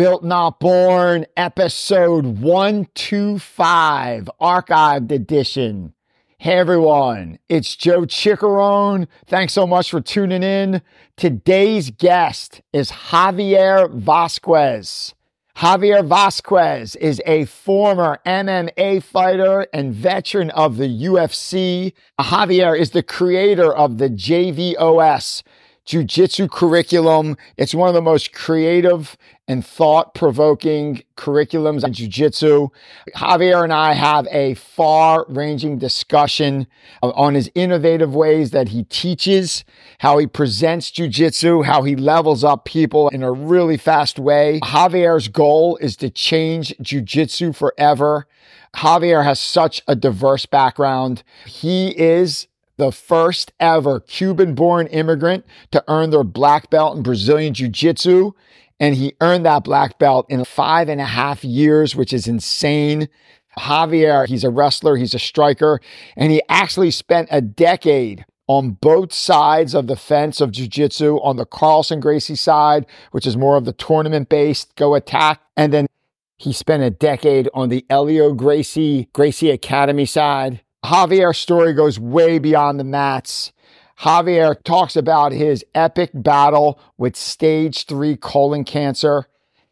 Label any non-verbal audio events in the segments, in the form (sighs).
Built Not Born, episode 125, archived edition. Hey everyone, it's Joe Ciccarone. Thanks so much for tuning in. Today's guest is Javier Vazquez. Javier Vazquez is a former MMA fighter and veteran of the UFC. Javier is the creator of the JVOS Jiu-Jitsu curriculum. It's one of the most creative and thought-provoking curriculums in Jiu-Jitsu. Javier and I have a far-ranging discussion on his innovative ways that he teaches, how he presents Jiu-Jitsu, how he levels up people in a really fast way. Javier's goal is to change Jiu-Jitsu forever. Javier has such a diverse background. He is the first ever Cuban born immigrant to earn their black belt in Brazilian Jiu Jitsu. And he earned that black belt in five and a half years, which is insane. Javier, he's a wrestler, he's a striker, and he actually spent a decade on both sides of the fence of jiu-jitsu on the Carlson Gracie side, which is more of the tournament based go attack. And then he spent a decade on the Helio Gracie, Gracie Academy side. Javier's story goes way beyond the mats. Javier talks about his epic battle with stage three colon cancer.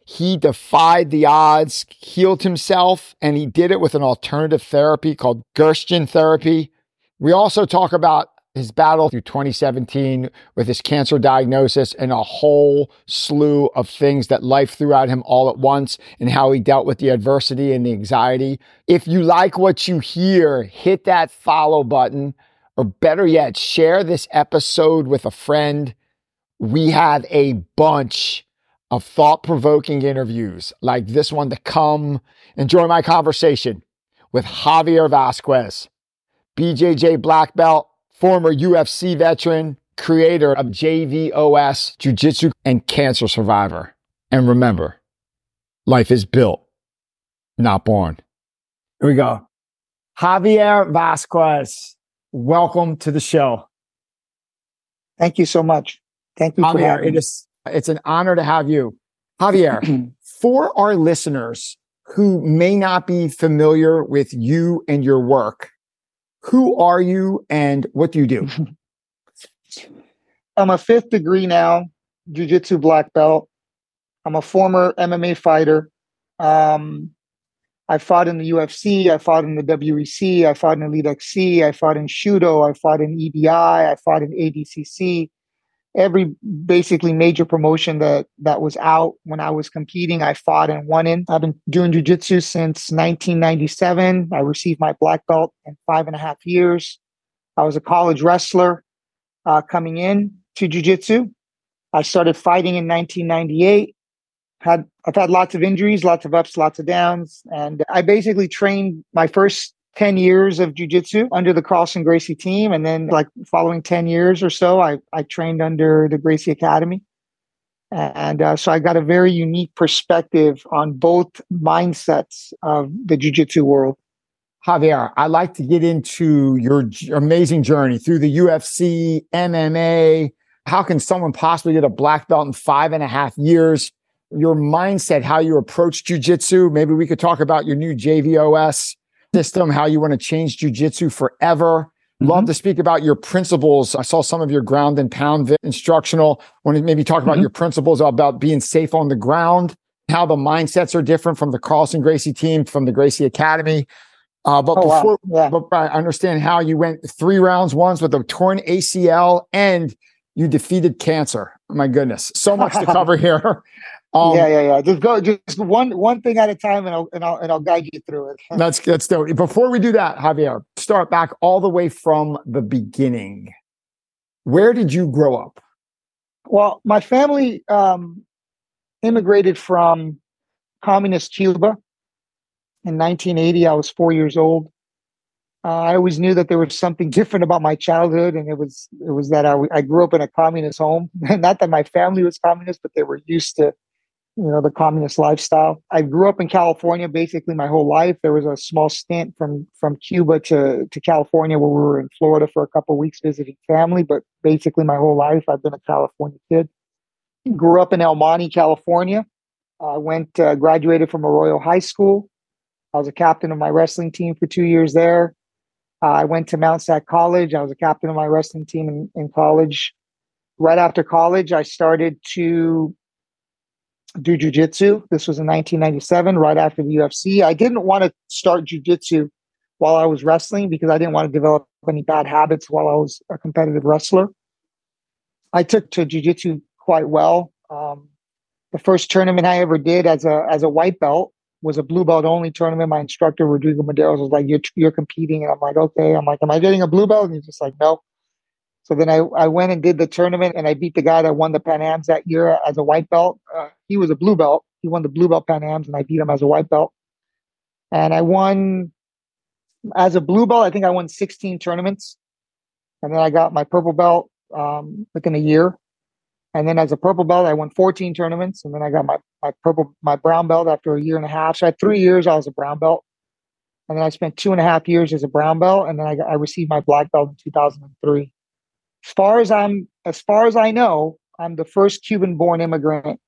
He defied the odds, healed himself, and he did it with an alternative therapy called Gerson therapy. We also talk about his battle through 2017 with his cancer diagnosis and a whole slew of things that life threw at him all at once and how he dealt with the adversity and the anxiety. If you like what you hear, hit that follow button, or better yet, share this episode with a friend. We have a bunch of thought provoking interviews like this one to come. Enjoy my conversation with Javier Vazquez, BJJ black belt former UFC veteran, creator of JVOS, Jiu Jitsu, and cancer survivor. And remember, life is built, not born. Here we go. Javier Vazquez, welcome to the show. Thank you so much. Thank you Javier, it is, it's an honor to have you. Javier, (clears throat) for our listeners who may not be familiar with you and your work, who are you and what do you do? (laughs) I'm a fifth degree now, Jiu-Jitsu black belt. I'm a former MMA fighter. Um, I fought in the UFC. I fought in the WEC. I fought in Elite XC. I fought in Shooto. I fought in EBI. I fought in ADCC every basically major promotion that that was out when I was competing, I fought and won in. I've been doing jujitsu since 1997. I received my black belt in five and a half years. I was a college wrestler uh, coming in to jujitsu. I started fighting in 1998. Had I've had lots of injuries, lots of ups, lots of downs, and I basically trained my first 10 years of jujitsu under the Carlson Gracie team. And then, like, following 10 years or so, I, I trained under the Gracie Academy. And uh, so I got a very unique perspective on both mindsets of the jujitsu world. Javier, I'd like to get into your j- amazing journey through the UFC, MMA. How can someone possibly get a black belt in five and a half years? Your mindset, how you approach jujitsu. Maybe we could talk about your new JVOS system, how you want to change jujitsu forever. Mm-hmm. Love to speak about your principles. I saw some of your ground and pound instructional. Want to maybe talk about mm-hmm. your principles about being safe on the ground, how the mindsets are different from the Carlson Gracie team, from the Gracie Academy. Uh, but oh, before, wow. yeah. but I understand how you went three rounds once with a torn ACL and you defeated cancer. My goodness, so much to (laughs) cover here. Um, yeah, yeah, yeah. Just go, just one one thing at a time, and I'll and I'll and I'll guide you through it. (laughs) that's that's dope. Before we do that, Javier, start back all the way from the beginning. Where did you grow up? Well, my family um, immigrated from communist Cuba in 1980. I was four years old. Uh, I always knew that there was something different about my childhood, and it was it was that I, I grew up in a communist home. (laughs) Not that my family was communist, but they were used to you know the communist lifestyle. I grew up in California basically my whole life. There was a small stint from from Cuba to to California where we were in Florida for a couple weeks visiting family, but basically my whole life I've been a California kid. Grew up in El Monte, California. I went uh, graduated from Arroyo High School. I was a captain of my wrestling team for two years there. Uh, I went to Mount Sac College. I was a captain of my wrestling team in, in college. Right after college, I started to do jujitsu. This was in 1997, right after the UFC. I didn't want to start jujitsu while I was wrestling because I didn't want to develop any bad habits while I was a competitive wrestler. I took to jujitsu quite well. Um, the first tournament I ever did as a as a white belt was a blue belt only tournament. My instructor Rodrigo Medeiros was like, "You're you're competing," and I'm like, "Okay." I'm like, "Am I getting a blue belt?" And he's just like, "No." So then I, I went and did the tournament and I beat the guy that won the Pan Ams that year as a white belt. Uh, he was a blue belt. He won the blue belt Pan Ams and I beat him as a white belt. And I won as a blue belt. I think I won 16 tournaments. And then I got my purple belt um, within a year. And then as a purple belt, I won 14 tournaments. And then I got my, my purple, my brown belt after a year and a half. So I had three years, I was a brown belt. And then I spent two and a half years as a brown belt. And then I, I received my black belt in 2003 as far as I'm, as far as I know, I'm the first Cuban-born immigrant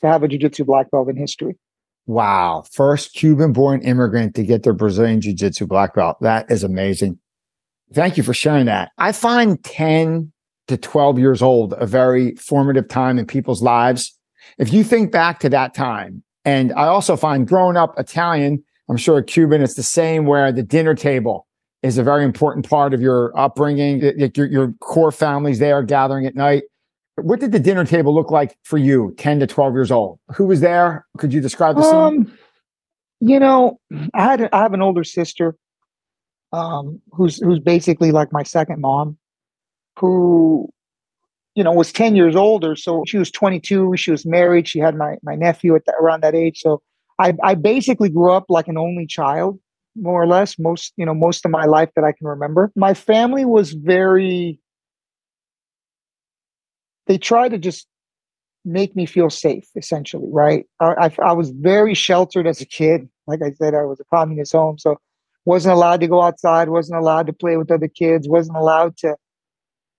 to have a jiu-jitsu black belt in history. Wow. First Cuban born immigrant to get their Brazilian Jiu Jitsu black belt. That is amazing. Thank you for sharing that. I find 10 to 12 years old a very formative time in people's lives. If you think back to that time, and I also find growing up Italian, I'm sure Cuban, it's the same where the dinner table is a very important part of your upbringing. Your, your core family's there gathering at night. What did the dinner table look like for you, 10 to 12 years old? Who was there? Could you describe the scene? Um, you know, I had I have an older sister um, who's who's basically like my second mom, who you know was 10 years older. So she was 22. She was married. She had my my nephew at the, around that age. So I I basically grew up like an only child more or less most you know most of my life that i can remember. My family was very they try to just make me feel safe essentially right? I, I, I was very sheltered as a kid. Like i said i was a communist home so wasn't allowed to go outside wasn't allowed to play with other kids wasn't allowed to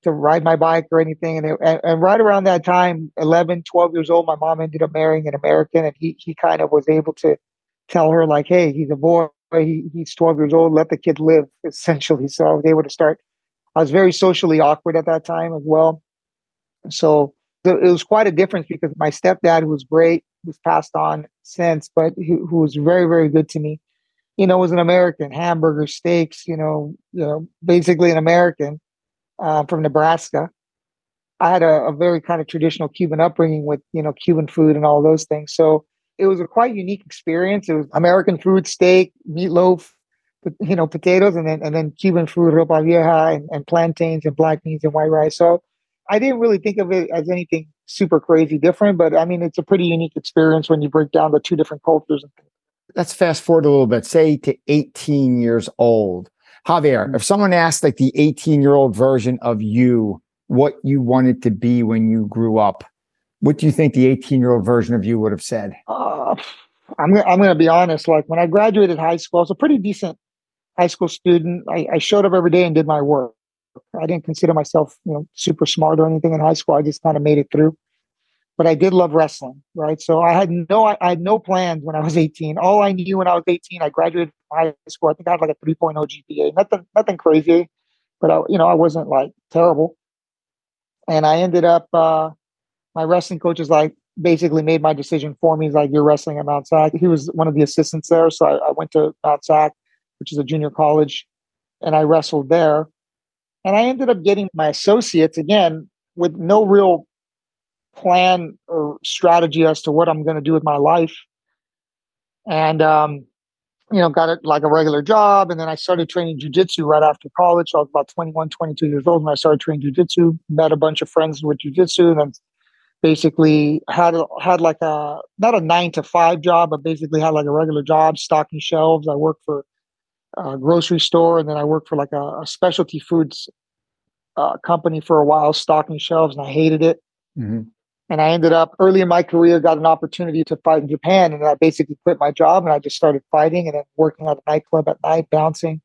to ride my bike or anything. And, it, and, and right around that time 11 12 years old my mom ended up marrying an american and he, he kind of was able to tell her like hey he's a boy he, he's 12 years old, let the kid live, essentially. So I was able to start. I was very socially awkward at that time as well. So it was quite a difference because my stepdad, who was great, was passed on since, but who, who was very, very good to me, you know, was an American, hamburger, steaks, you know, you know, basically an American uh, from Nebraska. I had a, a very kind of traditional Cuban upbringing with, you know, Cuban food and all those things. So it was a quite unique experience. It was American food, steak, meatloaf, you know, potatoes, and then and then Cuban food, ropa vieja, and, and plantains and black beans and white rice. So I didn't really think of it as anything super crazy different, but I mean, it's a pretty unique experience when you break down the two different cultures. Let's fast forward a little bit, say to 18 years old. Javier, mm-hmm. if someone asked like the 18 year old version of you, what you wanted to be when you grew up, what do you think the 18 year old version of you would have said? Uh, I'm, I'm going to be honest. Like when I graduated high school, I was a pretty decent high school student. I, I showed up every day and did my work. I didn't consider myself, you know, super smart or anything in high school. I just kind of made it through. But I did love wrestling, right? So I had no, I, I had no plans when I was 18. All I knew when I was 18, I graduated from high school. I think I had like a 3.0 GPA. Nothing, nothing crazy, but I, you know, I wasn't like terrible. And I ended up uh, my wrestling coach is like basically made my decision for me. He's like, you're wrestling at Mount Sac. He was one of the assistants there. So I, I went to Mount Sac, which is a junior college, and I wrestled there. And I ended up getting my associates again with no real plan or strategy as to what I'm going to do with my life. And, um, you know, got it like a regular job. And then I started training jujitsu right after college. So I was about 21, 22 years old when I started training jujitsu, met a bunch of friends with jujitsu, and then basically had had like a not a nine to five job, but basically had like a regular job stocking shelves. I worked for a grocery store, and then I worked for like a, a specialty foods uh, company for a while, stocking shelves, and I hated it. Mm-hmm. And I ended up early in my career, got an opportunity to fight in Japan, and I basically quit my job and I just started fighting and then working at a nightclub at night, bouncing.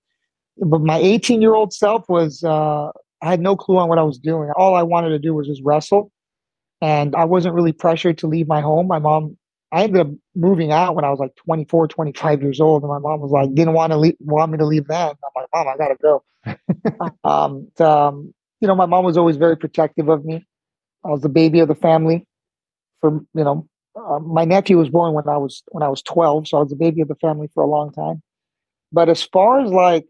But my 18 year old self was, uh, I had no clue on what I was doing. All I wanted to do was just wrestle and I wasn't really pressured to leave my home. My mom I ended up moving out when I was like 24, 25 years old. And my mom was like, didn't want to leave, want me to leave then. I'm like, mom, I got to go. (laughs) um, um, you know, my mom was always very protective of me. I was the baby of the family for, you know, uh, my nephew was born when I was, when I was 12. So I was the baby of the family for a long time. But as far as like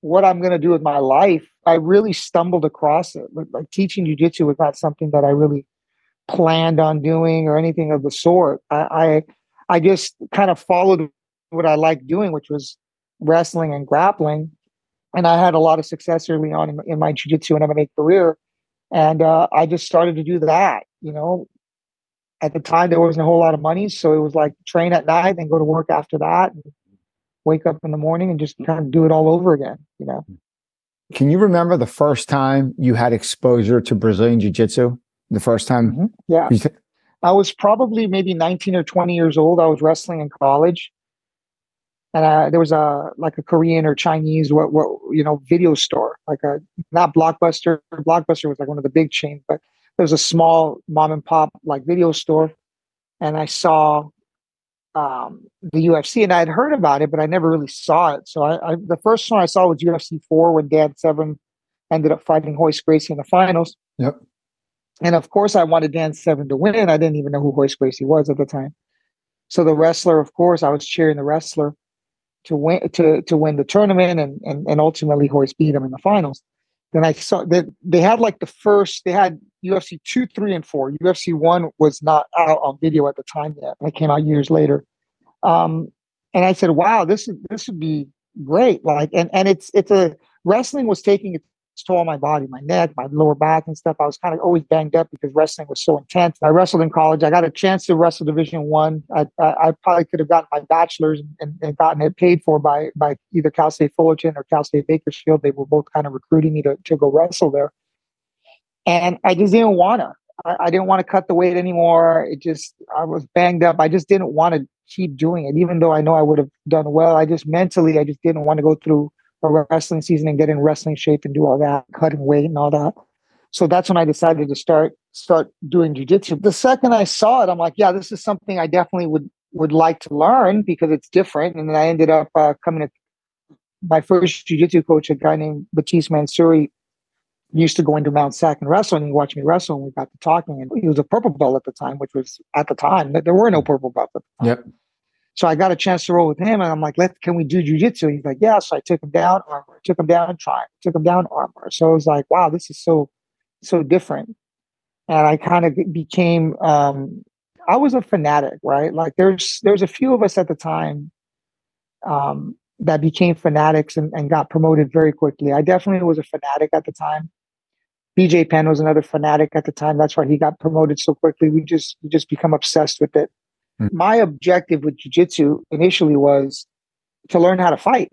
what I'm going to do with my life, I really stumbled across it. Like, teaching jujitsu was not something that I really planned on doing or anything of the sort. I, I, I just kind of followed what I liked doing, which was wrestling and grappling. And I had a lot of success early on in, in my jiu-jitsu and MMA career. And uh, I just started to do that. You know, at the time there wasn't a whole lot of money, so it was like train at night and go to work after that, and wake up in the morning and just kind of do it all over again. You know. Can you remember the first time you had exposure to Brazilian jiu-jitsu? the first time? Mm-hmm. Yeah. Th- I was probably maybe 19 or 20 years old. I was wrestling in college. And uh, there was a like a Korean or Chinese what what you know video store like a not Blockbuster Blockbuster was like one of the big chains but there was a small mom and pop like video store and I saw um, the UFC and I had heard about it but I never really saw it so I, I the first one I saw was UFC four when Dan Severn ended up fighting Royce Gracie in the finals. Yep. And of course, I wanted Dan Severn to win. I didn't even know who Royce Gracie was at the time. So the wrestler, of course, I was cheering the wrestler to win to to win the tournament, and and, and ultimately Royce beat him in the finals. Then I saw that they had like the first they had UFC two, three, and four. UFC one was not out on video at the time yet. It came out years later. Um, and I said, "Wow, this is this would be great!" Like, and and it's it's a wrestling was taking its toll on my body, my neck, my lower back and stuff. I was kind of always banged up because wrestling was so intense. I wrestled in college. I got a chance to wrestle Division One. I, I, I, probably could have gotten my bachelor's and, and, gotten it paid for by by either Cal State Fullerton or Cal State Bakersfield. They were both kind of recruiting me to, to go wrestle there. And I just didn't want to. I, I didn't want to cut the weight anymore. It just, I was banged up. I just didn't want to keep doing it, even though I know I would have done well. I just mentally, I just didn't want to go through a wrestling season and get in wrestling shape and do all that, cutting weight and all that. So that's when I decided to start start doing jujitsu. The second I saw it, I'm like, yeah, this is something I definitely would would like to learn because it's different. And then I ended up uh, coming to my first jujitsu coach, a guy named Batiste Mansouri, used to go into Mount Sac and wrestle, and he watched me wrestle, and we got to talking. And he was a purple belt at the time, which was at the time that there were no purple belts at the time. Yep. So I got a chance to roll with him, and I'm like, "Let can we do jujitsu?" He's like, "Yeah." So I took him down armbar, took him down try, took him down armbar. So I was like, "Wow, this is so so different." And I kind of became. Um, I was a fanatic, right? Like there's there's a few of us at the time um, that became fanatics and, and got promoted very quickly. I definitely was a fanatic at the time. BJ Penn was another fanatic at the time. That's why he got promoted so quickly. We just we just become obsessed with it. Mm-hmm. My objective with jujitsu initially was to learn how to fight,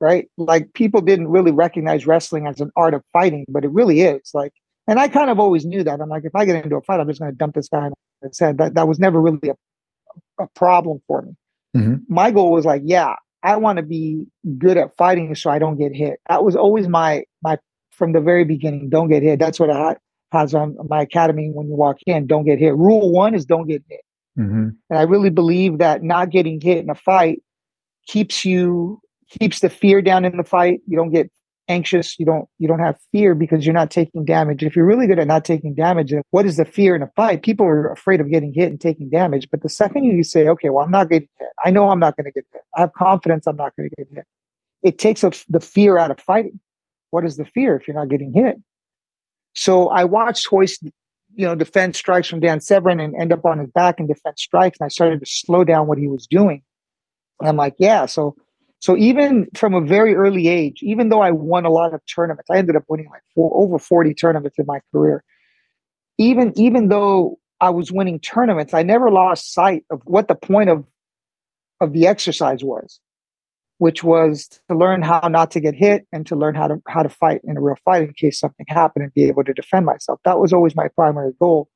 right? Like people didn't really recognize wrestling as an art of fighting, but it really is. Like, and I kind of always knew that. I'm like, if I get into a fight, I'm just going to dump this guy his head. That that was never really a, a problem for me. Mm-hmm. My goal was like, yeah, I want to be good at fighting so I don't get hit. That was always my my from the very beginning. Don't get hit. That's what I has on my academy when you walk in. Don't get hit. Rule one is don't get hit. Mm-hmm. And I really believe that not getting hit in a fight keeps you keeps the fear down in the fight. You don't get anxious. You don't you don't have fear because you're not taking damage. If you're really good at not taking damage, what is the fear in a fight? People are afraid of getting hit and taking damage. But the second you say, okay, well, I'm not getting hit. I know I'm not going to get hit. I have confidence I'm not going to get hit. It takes a, the fear out of fighting. What is the fear if you're not getting hit? So I watched Royce you know, defend strikes from Dan Severn and end up on his back and defend strikes. And I started to slow down what he was doing. And I'm like, yeah. So, so even from a very early age, even though I won a lot of tournaments, I ended up winning like four, over 40 tournaments in my career. Even, even though I was winning tournaments, I never lost sight of what the point of, of the exercise was which was to learn how not to get hit and to learn how to how to fight in a real fight in case something happened and be able to defend myself. That was always my primary goal.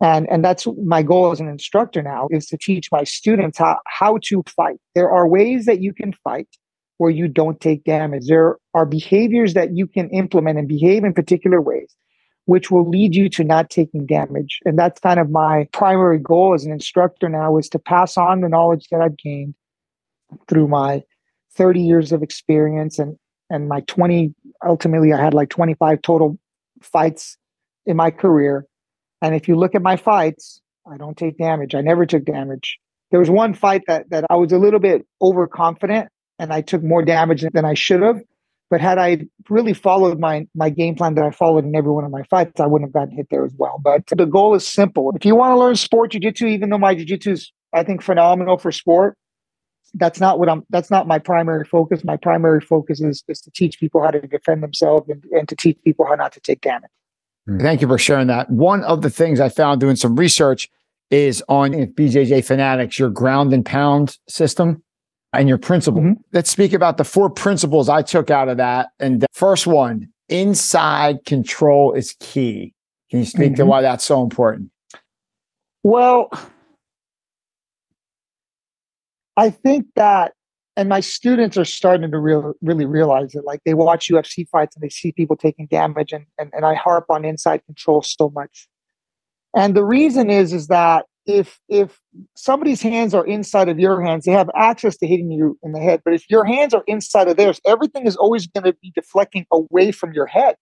And and that's my goal as an instructor now is to teach my students how, how to fight. There are ways that you can fight where you don't take damage. There are behaviors that you can implement and behave in particular ways which will lead you to not taking damage. And that's kind of my primary goal as an instructor now is to pass on the knowledge that I've gained through my 30 years of experience and and my 20 ultimately I had like 25 total fights in my career. And if you look at my fights, I don't take damage. I never took damage. There was one fight that that I was a little bit overconfident and I took more damage than I should have. But had I really followed my my game plan that I followed in every one of my fights, I wouldn't have gotten hit there as well. But the goal is simple. If you want to learn sport jiu-jitsu, even though my jiu-jitsu is I think phenomenal for sport, that's not what I'm that's not my primary focus. My primary focus is is to teach people how to defend themselves and, and to teach people how not to take damage. Thank you for sharing that. One of the things I found doing some research is on BJJ Fanatics, your ground and pound system and your principle. Mm-hmm. Let's speak about the four principles I took out of that. And the first one, inside control is key. Can you speak mm-hmm. to why that's so important? Well, I think that, and my students are starting to real, really realize it. Like they watch UFC fights and they see people taking damage, and, and, and I harp on inside control so much. And the reason is, is that if if somebody's hands are inside of your hands, they have access to hitting you in the head. But if your hands are inside of theirs, everything is always going to be deflecting away from your head.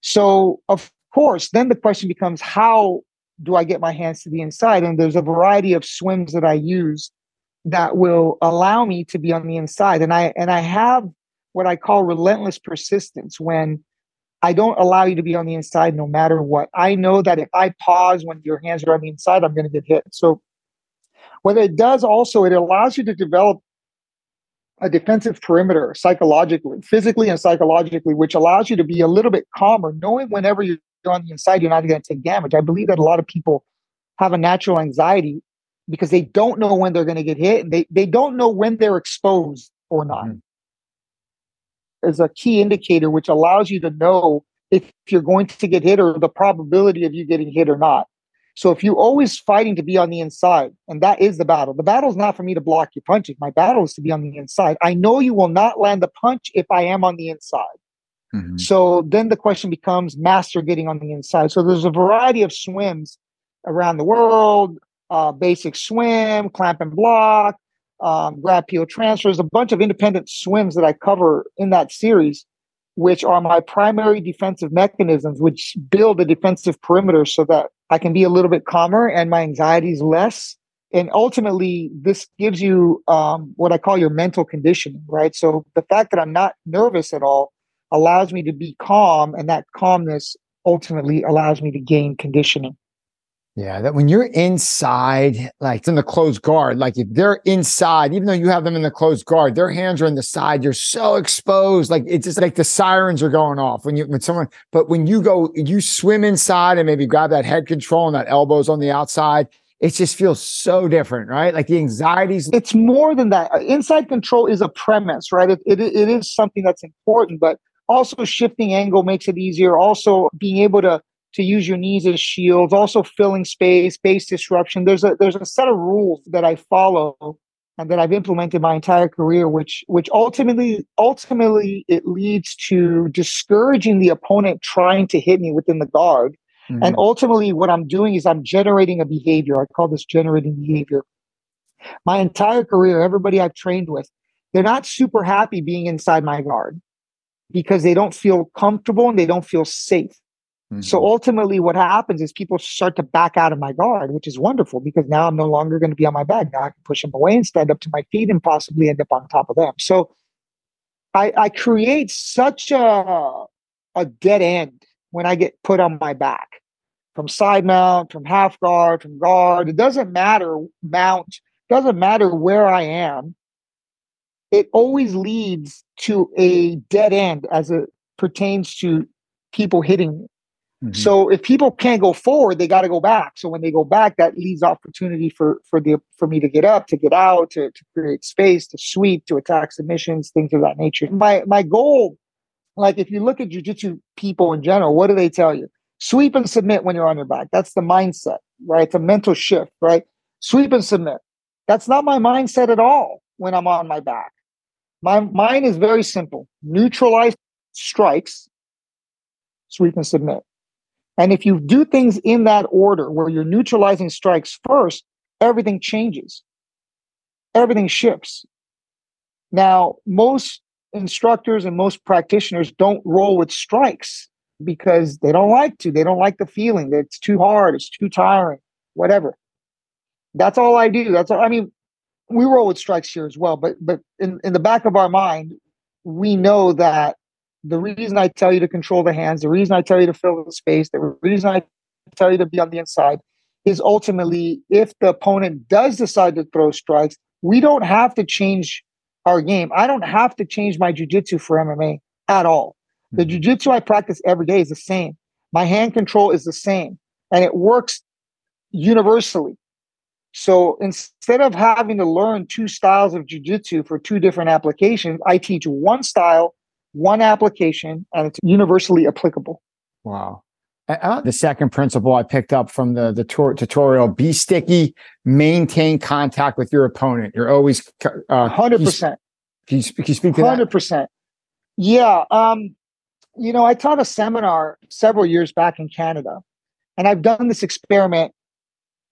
So of course, then the question becomes how do I get my hands to the inside? And there's a variety of swims that I use that will allow me to be on the inside. And I and I have what I call relentless persistence when I don't allow you to be on the inside no matter what. I know that if I pause when your hands are on the inside, I'm going to get hit. So, what it does also, it allows you to develop a defensive perimeter psychologically, physically, and psychologically, which allows you to be a little bit calmer, knowing whenever you're on the inside, you're not going to take damage. I believe that a lot of people have a natural anxiety because they don't know when they're going to get hit and they, they don't know when they're exposed or not. Mm-hmm is a key indicator which allows you to know if you're going to get hit or the probability of you getting hit or not. So if you're always fighting to be on the inside, and that is the battle, the battle is not for me to block your punches. My battle is to be on the inside. I know you will not land the punch if I am on the inside. Mm-hmm. So then the question becomes master getting on the inside. So there's a variety of swims around the world, uh, basic swim, clamp and block, um, grab peel transfers, a bunch of independent swims that I cover in that series, which are my primary defensive mechanisms, which build a defensive perimeter so that I can be a little bit calmer and my anxiety is less. And ultimately, this gives you um, what I call your mental conditioning, right? So the fact that I'm not nervous at all allows me to be calm, and that calmness ultimately allows me to gain conditioning. Yeah, that when you're inside, like in the closed guard, like if they're inside, even though you have them in the closed guard, their hands are in the side, you're so exposed. Like it's just like the sirens are going off when you when someone, but when you go, you swim inside and maybe grab that head control and that elbows on the outside, it just feels so different, right? Like the anxieties. It's more than that. Uh, inside control is a premise, right? It, it, it is something that's important, but also shifting angle makes it easier. Also being able to to use your knees as shields, also filling space, base disruption. There's a there's a set of rules that I follow and that I've implemented my entire career, which which ultimately ultimately it leads to discouraging the opponent trying to hit me within the guard. Mm-hmm. And ultimately what I'm doing is I'm generating a behavior. I call this generating behavior. My entire career, everybody I've trained with, they're not super happy being inside my guard because they don't feel comfortable and they don't feel safe. Mm-hmm. So ultimately, what happens is people start to back out of my guard, which is wonderful because now I'm no longer going to be on my back. Now I can push them away and stand up to my feet and possibly end up on top of them. So I, I create such a, a dead end when I get put on my back from side mount, from half guard, from guard. It doesn't matter mount, doesn't matter where I am. It always leads to a dead end as it pertains to people hitting me. Mm-hmm. So if people can't go forward, they got to go back. So when they go back, that leaves opportunity for for the for me to get up, to get out, to, to create space, to sweep, to attack submissions, things of that nature. My my goal, like if you look at jujitsu people in general, what do they tell you? Sweep and submit when you're on your back. That's the mindset, right? It's a mental shift, right? Sweep and submit. That's not my mindset at all when I'm on my back. My mine is very simple. Neutralize strikes, sweep and submit And if you do things in that order where you're neutralizing strikes first, everything changes. Everything shifts. Now, most instructors and most practitioners don't roll with strikes because they don't like to. They don't like the feeling that it's too hard, it's too tiring, whatever. That's all I do. That's all. I mean, we roll with strikes here as well, but but in, in the back of our mind, we know that the reason I tell you to control the hands, the reason I tell you to fill the space, the reason I tell you to be on the inside is ultimately if the opponent does decide to throw strikes, we don't have to change our game. I don't have to change my jujitsu for MMA at all. The mm-hmm. jujitsu I practice every day is the same. My hand control is the same and it works universally. So instead of having to learn two styles of jujitsu for two different applications, I teach one style, one application, and it's universally applicable. Wow. Uh, the second principle I picked up from the, the tutorial be sticky, maintain contact with your opponent. You're always uh, 100%. Can you, can you speak to 100%. that? 100%. Yeah. Um, you know, I taught a seminar several years back in Canada, and I've done this experiment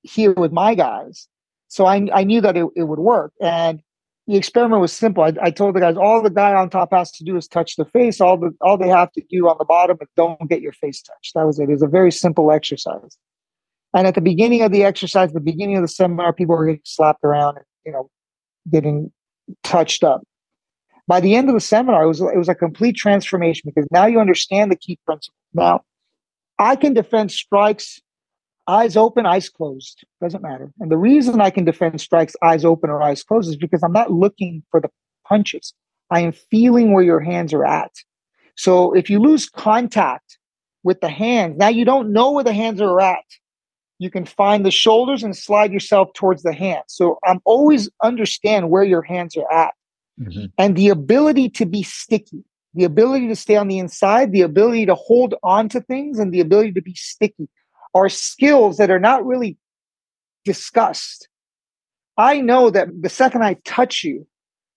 here with my guys. So I, I knew that it, it would work. And the experiment was simple. I, I, told the guys all the guy on top has to do is touch the face. All the all they have to do on the bottom is don't get your face touched. That was it. It was a very simple exercise. And at the beginning of the exercise, the beginning of the seminar, people were getting slapped around and you know getting touched up. By the end of the seminar, it was it was a complete transformation because now you understand the key principle. Now, I can defend strikes eyes open, eyes closed. Doesn't matter. And the reason I can defend strikes eyes open or eyes closed is because I'm not looking for the punches. I am feeling where your hands are at. So if you lose contact with the hands, now you don't know where the hands are at. You can find the shoulders and slide yourself towards the hands. So I'm always understand where your hands are at. Mm-hmm. And the ability to be sticky, the ability to stay on the inside, the ability to hold on to things, and the ability to be sticky are skills that are not really discussed. I know that the second I touch you,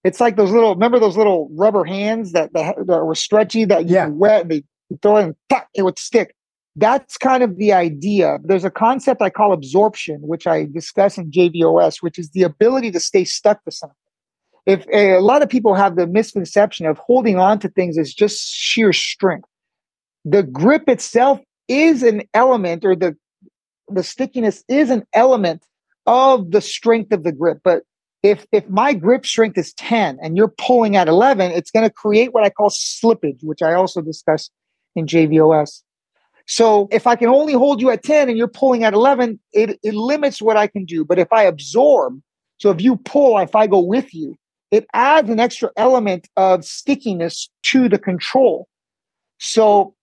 it's like those little, remember those little rubber hands that, that, that were stretchy that you yeah. wet and they throw it and it would stick. That's kind of the idea. There's a concept I call absorption, which I discuss in JVOS, which is the ability to stay stuck to something. If a, a lot of people have the misconception of holding on to things as just sheer strength, the grip itself is an element or the the stickiness is an element of the strength of the grip. But if if my grip strength is 10 and you're pulling at 11 it's going to create what i call slippage which i also discuss in jvos so if i can only hold you at 10 and you're pulling at 11 it, it limits what i can do. But if i absorb so if you pull if i go with you it adds an extra element of stickiness to the control. So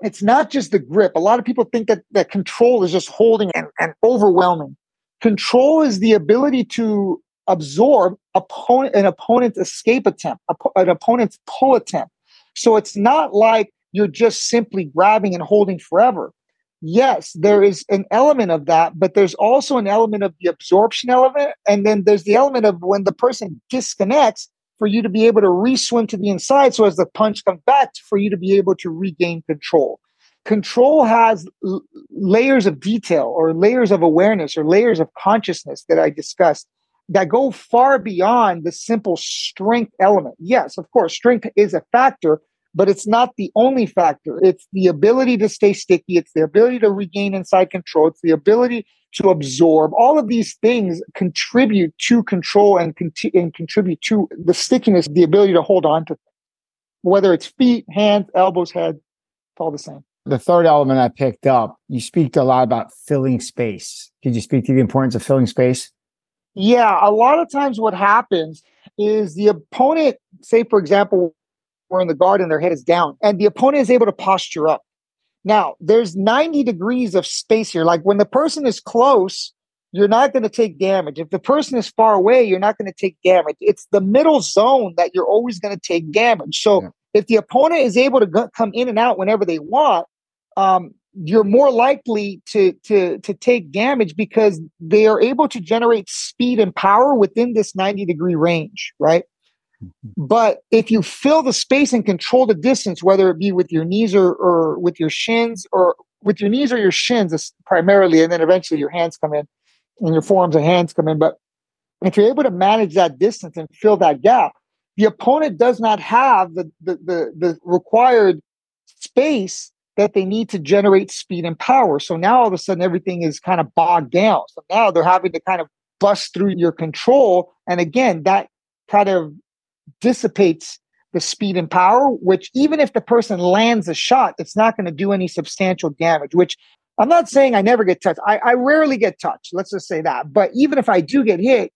it's not just the grip. A lot of people think that, that control is just holding and, and overwhelming. Control is the ability to absorb opponent, an opponent's escape attempt, an opponent's pull attempt. So it's not like you're just simply grabbing and holding forever. Yes, there is an element of that, but there's also an element of the absorption element. And then there's the element of when the person disconnects, for you to be able to re-swim to the inside. So as the punch comes back, for you to be able to regain control. Control has l- layers of detail or layers of awareness or layers of consciousness that I discussed that go far beyond the simple strength element. Yes, of course, strength is a factor, but it's not the only factor. It's the ability to stay sticky. It's the ability to regain inside control. It's the ability to absorb. All of these things contribute to control and, conti- and contribute to the stickiness, the ability to hold on to things. Whether it's feet, hands, elbows, head, it's all the same. The third element I picked up, you speak a lot about filling space. Could you speak to the importance of filling space? Yeah, a lot of times what happens is the opponent, say for example, we're in the guard and their head is down, and the opponent is able to posture up. Now, there's 90 degrees of space here. Like when the person is close, you're not going to take damage. If the person is far away, you're not going to take damage. It's the middle zone that you're always going to take damage. So yeah. if the opponent is able to go, come in and out whenever they want, um, you're more likely to to to take damage because they are able to generate speed and power within this 90 degree range, right? But if you fill the space and control the distance, whether it be with your knees or, or with your shins or with your knees or your shins primarily, and then eventually your hands come in and your forearms and hands come in. But if you're able to manage that distance and fill that gap, the opponent does not have the, the, the, the required space that they need to generate speed and power. So now all of a sudden everything is kind of bogged down. So now they're having to kind of bust through your control. And again, that kind of dissipates the speed and power, which even if the person lands a shot, it's not going to do any substantial damage, which I'm not saying I never get touched. I, I rarely get touched. Let's just say that. But even if I do get hit,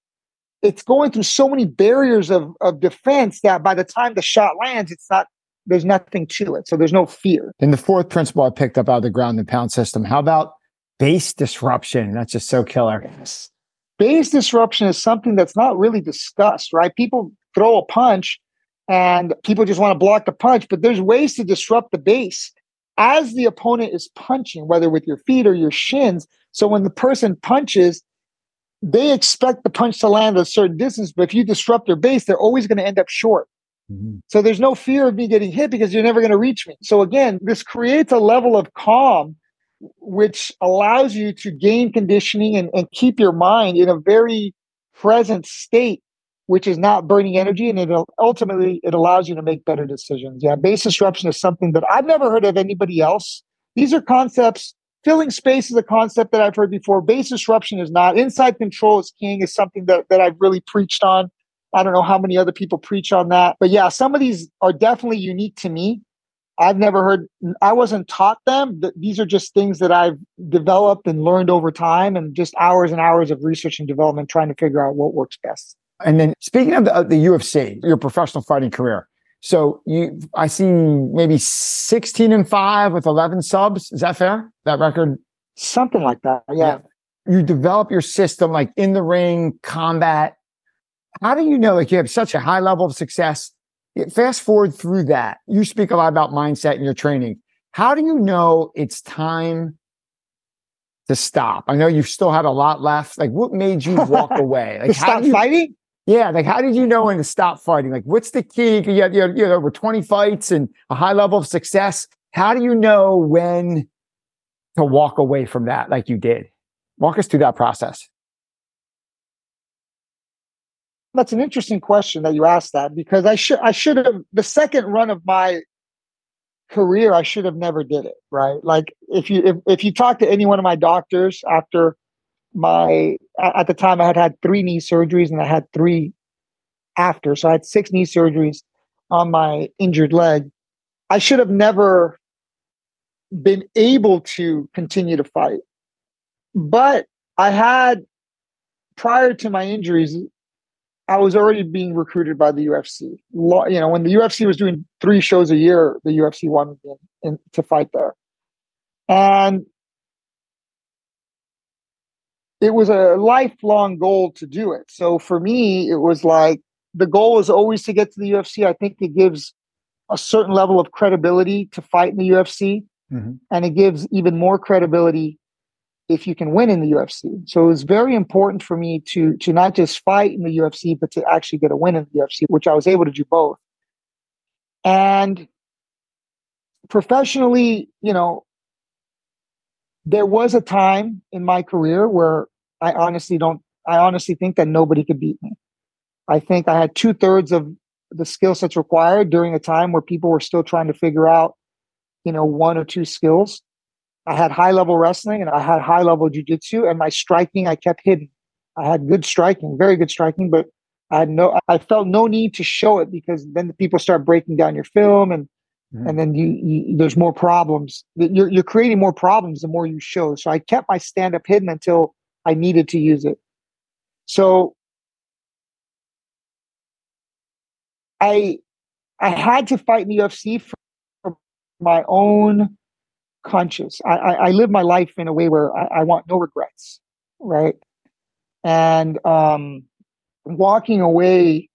it's going through so many barriers of, of defense that by the time the shot lands, it's not there's nothing to it. So there's no fear. And the fourth principle I picked up out of the ground and pound system. How about base disruption? That's just so killer. Yes. Base disruption is something that's not really discussed, right? People throw a punch and people just want to block the punch, but there's ways to disrupt the base as the opponent is punching, whether with your feet or your shins. So when the person punches, they expect the punch to land a certain distance, but if you disrupt their base, they're always going to end up short. Mm-hmm. So there's no fear of me getting hit because you're never going to reach me. So again, this creates a level of calm which allows you to gain conditioning and, and keep your mind in a very present state which is not burning energy and it ultimately it allows you to make better decisions yeah base disruption is something that i've never heard of anybody else these are concepts filling space is a concept that i've heard before base disruption is not inside control is king is something that, that i've really preached on I don't know how many other people preach on that. But yeah, some of these are definitely unique to me. I've never heard, I wasn't taught them. These are just things that I've developed and learned over time and just hours and hours of research and development trying to figure out what works best. And then speaking of the, the UFC, your professional fighting career. So you, I see maybe 16 and five with 11 subs. Is that fair? That record? Something like that. Yeah. yeah. You develop your system like in the ring, combat, how do you know like you have such a high level of success? Fast forward through that. You speak a lot about mindset in your training. How do you know it's time to stop? I know you've still had a lot left. Like what made you walk (laughs) away? Like stop you, fighting? Yeah, like how did you know when to stop fighting? Like what's the key? You have, you, have, you have over 20 fights and a high level of success. How do you know when to walk away from that like you did? Walk us through that process. That's an interesting question that you asked that because I should I should have the second run of my career I should have never did it right like if you if, if you talk to any one of my doctors after my at the time I had had three knee surgeries and I had three after so I had six knee surgeries on my injured leg I should have never been able to continue to fight but I had prior to my injuries I was already being recruited by the UFC. You know, when the UFC was doing three shows a year, the UFC wanted me in, to fight there. And it was a lifelong goal to do it. So for me, it was like the goal is always to get to the UFC. I think it gives a certain level of credibility to fight in the UFC. Mm-hmm. And it gives even more credibility if you can win in the UFC. So it was very important for me to to not just fight in the UFC, but to actually get a win in the UFC, which I was able to do both. And professionally, you know, there was a time in my career where I honestly don't I honestly think that nobody could beat me. I think I had two thirds of the skill sets required during a time where people were still trying to figure out, you know, one or two skills. I had high level wrestling and I had high level jujitsu, and my striking I kept hidden. I had good striking, very good striking, but I had no. I felt no need to show it because then the people start breaking down your film, and mm-hmm. and then you, you, there's more problems. You're you're creating more problems the more you show. So I kept my stand up hidden until I needed to use it. So I I had to fight in the UFC for, for my own conscience. I, I, I, live my life in a way where I, I want no regrets, right? And um, walking away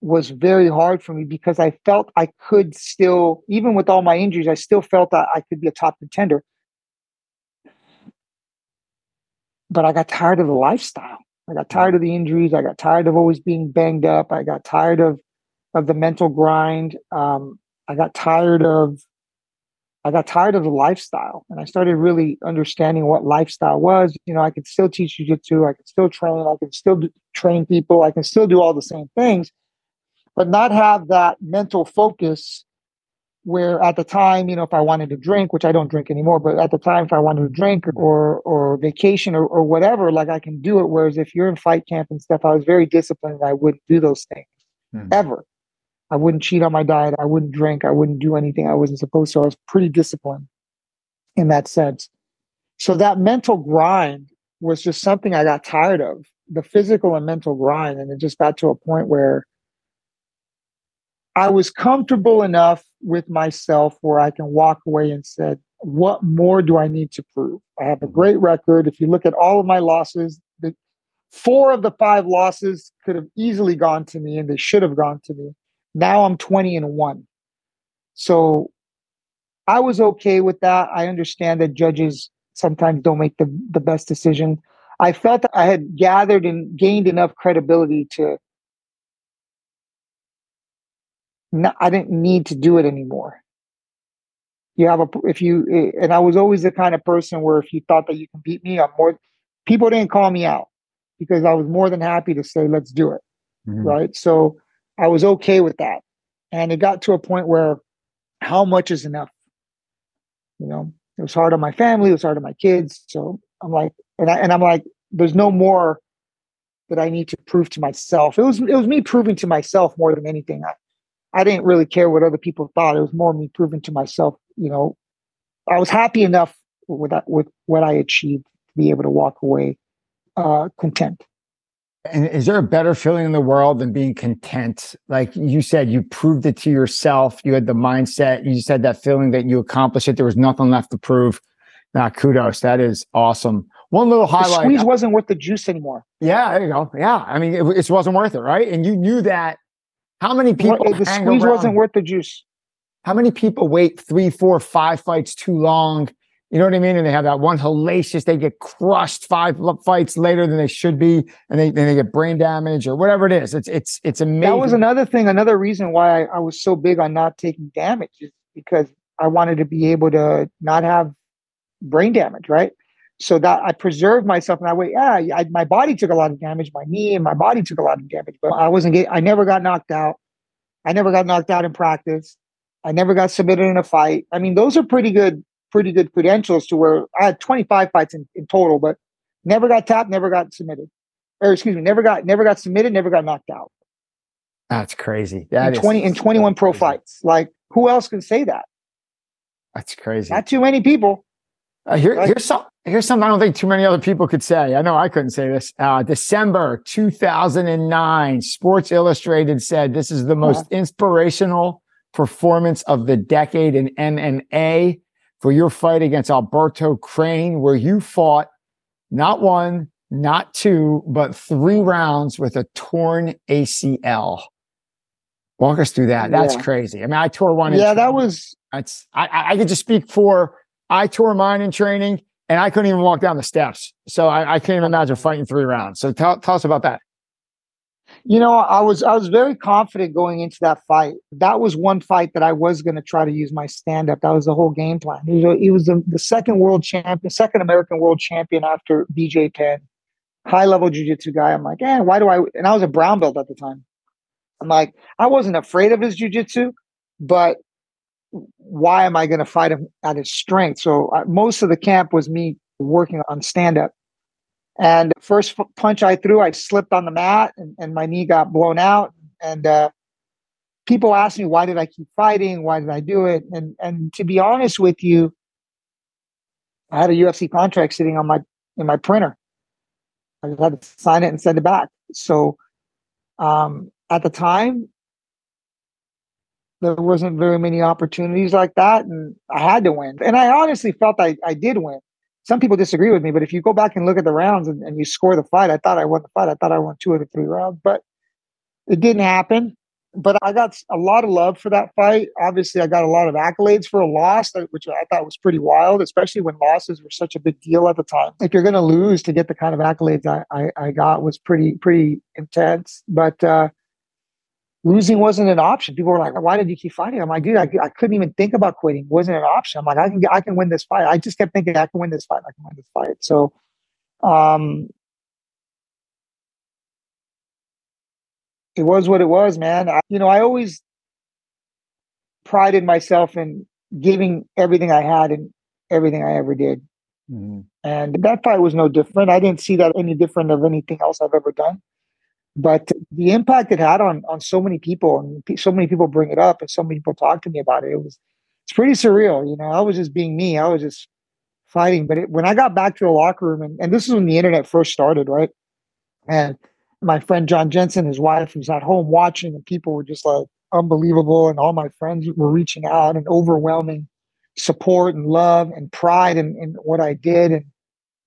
was very hard for me because I felt I could still, even with all my injuries, I still felt that I could be a top contender. But I got tired of the lifestyle. I got tired of the injuries. I got tired of always being banged up. I got tired of of the mental grind. Um, I got tired of I got tired of the lifestyle and I started really understanding what lifestyle was. You know, I could still teach jujitsu, I could still train, I could still do, train people, I can still do all the same things, but not have that mental focus where at the time, you know, if I wanted to drink, which I don't drink anymore, but at the time, if I wanted to drink or or vacation or, or whatever, like I can do it. Whereas if you're in fight camp and stuff, I was very disciplined. I wouldn't do those things mm. ever. I wouldn't cheat on my diet. I wouldn't drink. I wouldn't do anything I wasn't supposed to. I was pretty disciplined in that sense. So that mental grind was just something I got tired of the physical and mental grind. And it just got to a point where I was comfortable enough with myself where I can walk away and said, what more do I need to prove? I have a great record. If you look at all of my losses, the four of the five losses could have easily gone to me and they should have gone to me. Now I'm 20 and 1. So I was okay with that. I understand that judges sometimes don't make the, the best decision. I felt that I had gathered and gained enough credibility to I didn't need to do it anymore. You have a if you eh, and I was always the kind of person where if you thought that you can beat me, I'm more people didn't call me out because I was more than happy to say let's do it. Mm-hmm. Right? So I was okay with that. And it got to a point where how much is enough? You know, it was hard on my family, it was hard on my kids. So I'm like, and, I, and I'm like, there's no more that I need to prove to myself. It was it was me proving to myself more than anything. I, I didn't really care what other people thought. It was more me proving to myself, you know, I was happy enough with that, with what I achieved to be able to walk away uh, content. And is there a better feeling in the world than being content? Like you said, you proved it to yourself. You had the mindset. You just had that feeling that you accomplished it. There was nothing left to prove. Now, kudos. That is awesome. One little highlight. The squeeze wasn't worth the juice anymore. Yeah, there you go. Yeah. I mean, it, it wasn't worth it, right? And you knew that. How many people? the squeeze around? wasn't worth the juice. How many people wait three, four, five fights too long you know what I mean? And they have that one hellacious, they get crushed five fights later than they should be, and they, then they get brain damage or whatever it is. It's it's it's amazing. That was another thing, another reason why I, I was so big on not taking damage is because I wanted to be able to not have brain damage, right? So that I preserved myself and I wait, yeah, I, my body took a lot of damage, my knee and my body took a lot of damage, but I wasn't getting, I never got knocked out. I never got knocked out in practice. I never got submitted in a fight. I mean, those are pretty good pretty good credentials to where I had 25 fights in, in total, but never got tapped, never got submitted. Or excuse me, never got never got submitted, never got knocked out. That's crazy. That in 20 in 21 pro crazy. fights. Like who else can say that? That's crazy. Not too many people. Uh, here, here's some. Here's something I don't think too many other people could say. I know I couldn't say this. Uh, December 2009, Sports Illustrated said this is the most uh-huh. inspirational performance of the decade in MMA for your fight against Alberto Crane, where you fought not one, not two, but three rounds with a torn ACL. Walk us through that. That's yeah. crazy. I mean, I tore one. Yeah, that was. That's. I, I could just speak for. I tore mine in training, and I couldn't even walk down the steps. So I, I can't even imagine fighting three rounds. So tell tell us about that. You know, I was I was very confident going into that fight. That was one fight that I was going to try to use my stand up. That was the whole game plan. He was, he was the, the, second world champion, second American world champion after BJ Penn, high level jiu jitsu guy. I'm like, eh, why do I? And I was a brown belt at the time. I'm like, I wasn't afraid of his jiu jitsu, but why am I going to fight him at his strength? So uh, most of the camp was me working on stand up. And first f- punch I threw, I slipped on the mat and, and my knee got blown out. And uh, people ask me, why did I keep fighting? Why did I do it? And and to be honest with you, I had a UFC contract sitting on my in my printer. I just had to sign it and send it back. So um, at the time, there wasn't very many opportunities like that, and I had to win. And I honestly felt I, I did win some people disagree with me, but if you go back and look at the rounds and, and you score the fight, I thought I won the fight. I thought I won two of the three rounds, but it didn't happen. But I got a lot of love for that fight. Obviously, I got a lot of accolades for a loss, which I thought was pretty wild, especially when losses were such a big deal at the time. If you're going to lose to get the kind of accolades I, I, I, got was pretty pretty intense. But uh, losing wasn't an option. People were like, "Why did you keep fighting?" I'm like, "Dude, I, I couldn't even think about quitting. It wasn't an option." I'm like, "I can I can win this fight." I just kept thinking, "I can win this fight. I can win this fight." So, um, it was what it was, man. I, you know, I always prided myself in giving everything I had and everything I ever did. Mm-hmm. And that fight was no different. I didn't see that any different of anything else I've ever done. But the impact it had on on so many people, and so many people bring it up, and so many people talk to me about it. It was it's pretty surreal. You know, I was just being me. I was just fighting. But it, when I got back to the locker room, and, and this is when the internet first started, right? And my friend John Jensen, his wife, was at home watching, and people were just like unbelievable. And all my friends were reaching out and overwhelming support and love and pride in, in what I did. And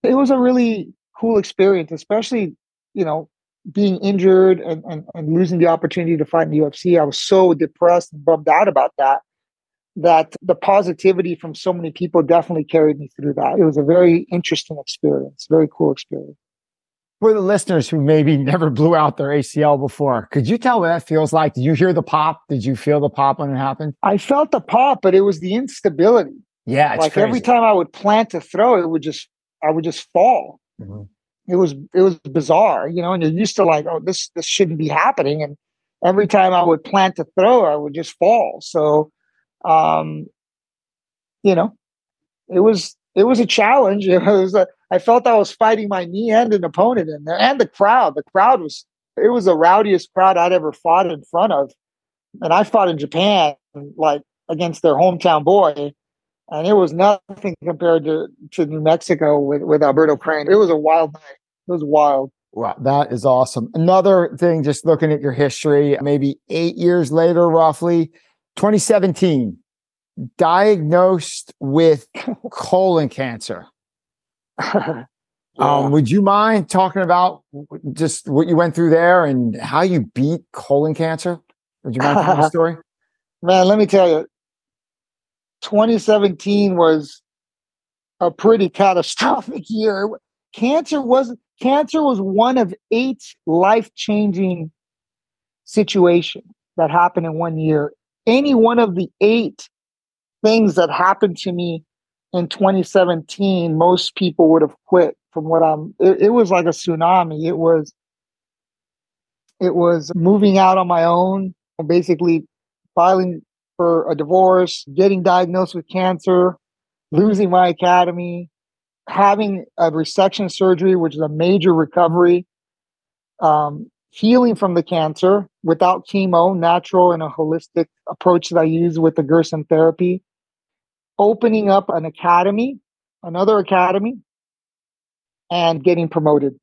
it was a really cool experience, especially, you know, being injured and, and, and losing the opportunity to fight in the UFC. I was so depressed and bummed out about that, that the positivity from so many people definitely carried me through that. It was a very interesting experience, very cool experience. For the listeners who maybe never blew out their ACL before, could you tell what that feels like? Did you hear the pop? Did you feel the pop when it happened? I felt the pop, but it was the instability. Yeah, like crazy. every time I would plant to throw, it would just I would just fall. Mm-hmm. It was it was bizarre, you know. And you're used to like, oh, this this shouldn't be happening, and every time I would plant to throw, I would just fall. So, um, you know, it was it was a challenge. (laughs) It was a, I felt I was fighting my knee and an opponent in there, and the crowd. The crowd was it was the rowdiest crowd I'd ever fought in front of, and I fought in Japan like against their hometown boy, and it was nothing compared to to New Mexico with with Alberto Crane. It was a wild night. It was wild. Wow, that is awesome. Another thing, just looking at your history, maybe eight years later, roughly, 2017, diagnosed with (laughs) colon cancer. (laughs) yeah. um, would you mind talking about just what you went through there and how you beat colon cancer? Would you mind telling the (laughs) story? Man, let me tell you, 2017 was a pretty catastrophic year. Cancer was cancer was one of eight life-changing situations that happened in one year. Any one of the eight things that happened to me in 2017, most people would have quit from what I'm it, it was like a tsunami. It was it was moving out on my own, basically filing for a divorce, getting diagnosed with cancer, losing my academy, having a resection surgery, which is a major recovery, um, healing from the cancer without chemo, natural and a holistic approach that I use with the Gerson therapy, opening up an academy, another academy, and getting promoted.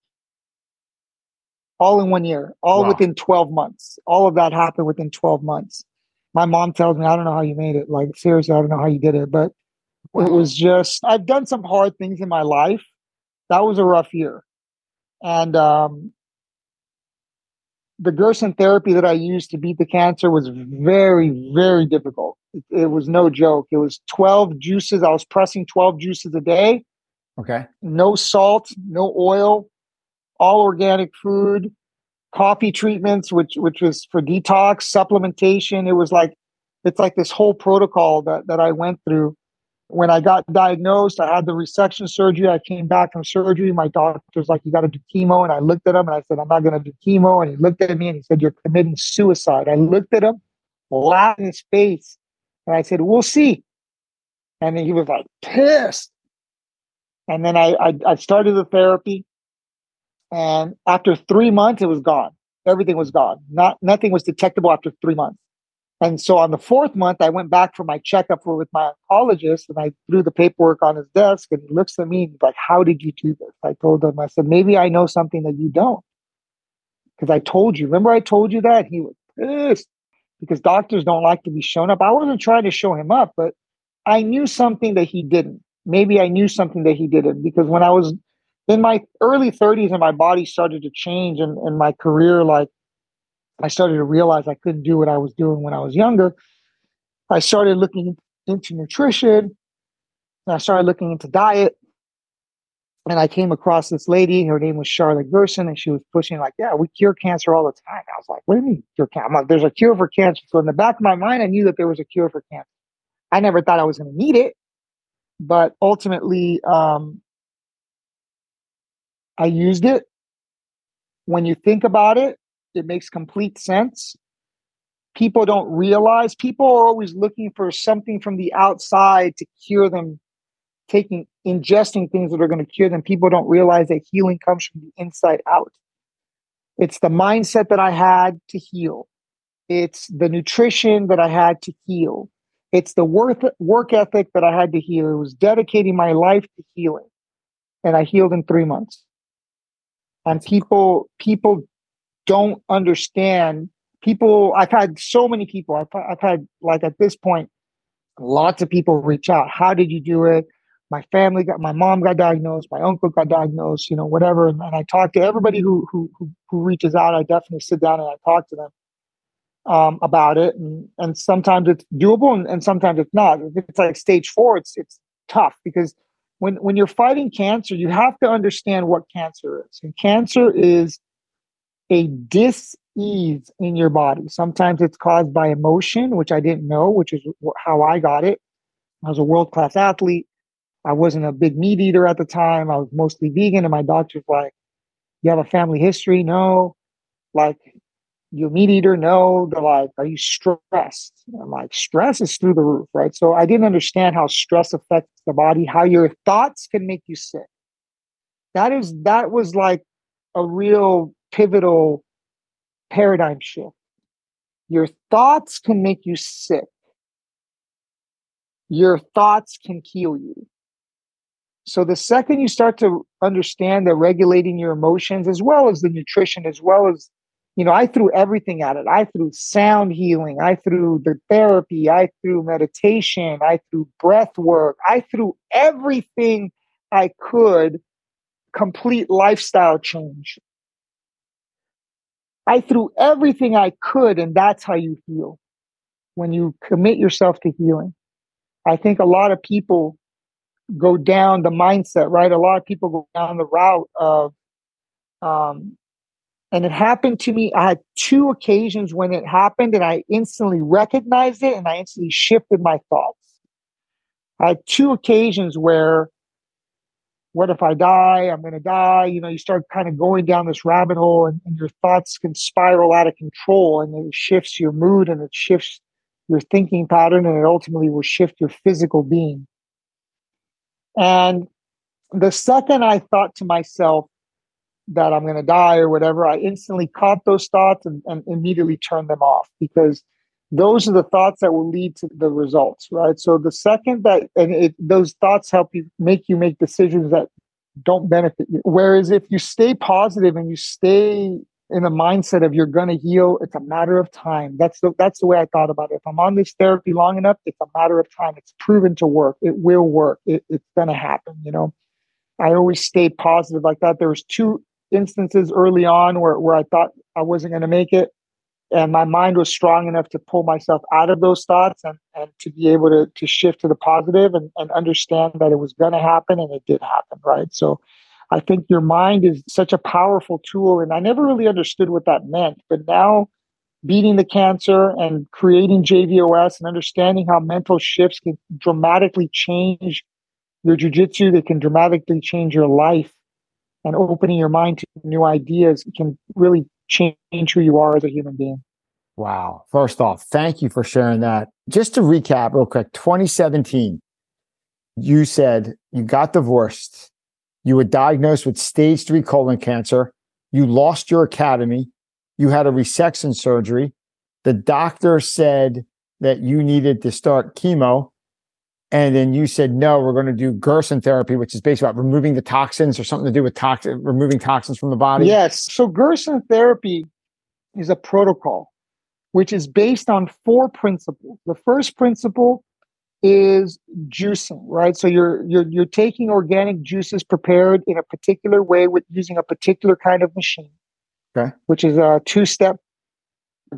All in one year, all wow. within 12 months. All of that happened within 12 months my mom tells me, I don't know how you made it. Like, seriously, I don't know how you did it. But it was just, I've done some hard things in my life. That was a rough year. And um, the Gerson therapy that I used to beat the cancer was very, very difficult. It, it, was no joke. It was 12 juices. I was pressing 12 juices a day. Okay. No salt, no oil, all organic food coffee treatments, which which was for detox, supplementation. It was like it's like this whole protocol that that I went through. When I got diagnosed, I had the resection surgery. I came back from surgery. My doctor's like, "You got to do chemo," and I looked at him and I said, "I'm not going to do chemo." And he looked at me and he said, "You're committing suicide." I looked at him, laughed in his face, and I said, "We'll see." And he was like pissed. And then I, I, I started the therapy. And after three months, it was gone. Everything was gone. Not nothing was detectable after three months. And so on the fourth month, I went back for my checkup with my oncologist and I threw the paperwork on his desk and he looks at me and he's like, How did you do this? I told him, I said, Maybe I know something that you don't. Because I told you. Remember I told you that? He was pissed because doctors don't like to be shown up. I wasn't trying to show him up, but I knew something that he didn't. Maybe I knew something that he didn't because when I was in my early 30s and my body started to change and, and my career like i started to realize i couldn't do what i was doing when i was younger i started looking into nutrition i started looking into diet and I came across this lady. Her name was Charlotte Gerson, and she was pushing like, "Yeah, we cure cancer all the time." I was like, "What do you mean cure cancer?" Like, There's a cure for cancer. So in the back of my mind, I knew that there was a cure for cancer. I never thought I was going to need it, but ultimately, um, I used it. When you think about it, it makes complete sense. People don't realize. People are always looking for something from the outside to cure them taking ingesting things that are going to cure them. People don't realize that healing comes from the inside out. It's the mindset that i had to heal. It's the nutrition that i had to heal. It's the work work ethic that i had to heal. It was dedicating my life to healing. And i healed in 3 months. And people people don't understand people. I've had so many people. I've, I've had like at this point lots of people reach out. How did you do it? My family got my mom got diagnosed. My uncle got diagnosed you know whatever. And, and i talk to everybody who, who who reaches out. I definitely sit down and i talk to them um, about it. And, and sometimes it's doable and, and sometimes it's not. If it's like stage four it's it's tough because when when you're fighting cancer you have to understand what cancer is. And cancer is a dis-ease in your body sometimes it's caused by emotion which i didn't know which is how i got it i was a world-class athlete I wasn't a big meat eater at the time. I was mostly vegan, and my doctor's like, "You have a family history? No. Like, you a meat eater? No. They're like, "Are you stressed?" And I'm like, "Stress is through the roof, right?" So I didn't understand how stress affects the body, how your thoughts can make you sick. That is that was like a real pivotal paradigm shift. Your thoughts can make you sick. Your thoughts can kill you. So the second you start to understand that regulating your emotions as well as the nutrition, as well as, you know, I threw everything at it. I threw sound healing, I threw the therapy, I threw meditation, I threw breath work, I threw everything I could complete lifestyle change. I threw everything I could, and that's how you heal when you commit yourself to healing. I think a lot of people go down the mindset, right? A lot of people go down the route of, um, and it happened to me. I had two occasions when it happened, and I instantly recognized it and I instantly shifted my thoughts. I had two occasions where, what if I die? I'm going to die. You know, you start kind of going down this rabbit hole, and, and your thoughts can spiral out of control, and it shifts your mood and it shifts your thinking pattern, and it ultimately will shift your physical being. And the second I thought to myself that I'm going to die or whatever, I instantly caught those thoughts and, and immediately turned them off because those are the thoughts that will lead to the results, right? So the second that, and it, those thoughts help you make you make decisions that don't benefit you. Whereas if you stay positive and you stay in the mindset of you're going to heal it's a matter of time. That's the that's the way i thought about it. If i'm on this therapy long enough it's a matter of time. It's proven to work. It will work. It, it's going to happen you know? I always stayed positive like that. There was two instances early on where, where i thought i wasn't going to make it and my mind was strong enough to pull myself out of those thoughts and, and to be able to, to shift to the positive and, and understand that it was going to happen and it did happen right so I think your mind is such a powerful tool. And I never really understood what that meant. But now, beating the cancer and creating JVOS and understanding how mental shifts can dramatically change your jujitsu, they can dramatically change your life, and opening your mind to new ideas can really change who you are as a human being. Wow. First off, thank you for sharing that. Just to recap real quick 2017, you said you got divorced you were diagnosed with stage three colon cancer. You lost your academy. You had a resection surgery. The doctor said that you needed to start chemo. And then you said, no, we're going to do Gerson therapy, which is basically about removing the toxins or something to do with toxin, removing toxins from the body. Yes. So Gerson therapy is a protocol which is based on four principles. The first principle is juicing, right? So you're you're you're taking organic juices prepared in a particular way with using a particular kind of machine. Okay. Which is a two-step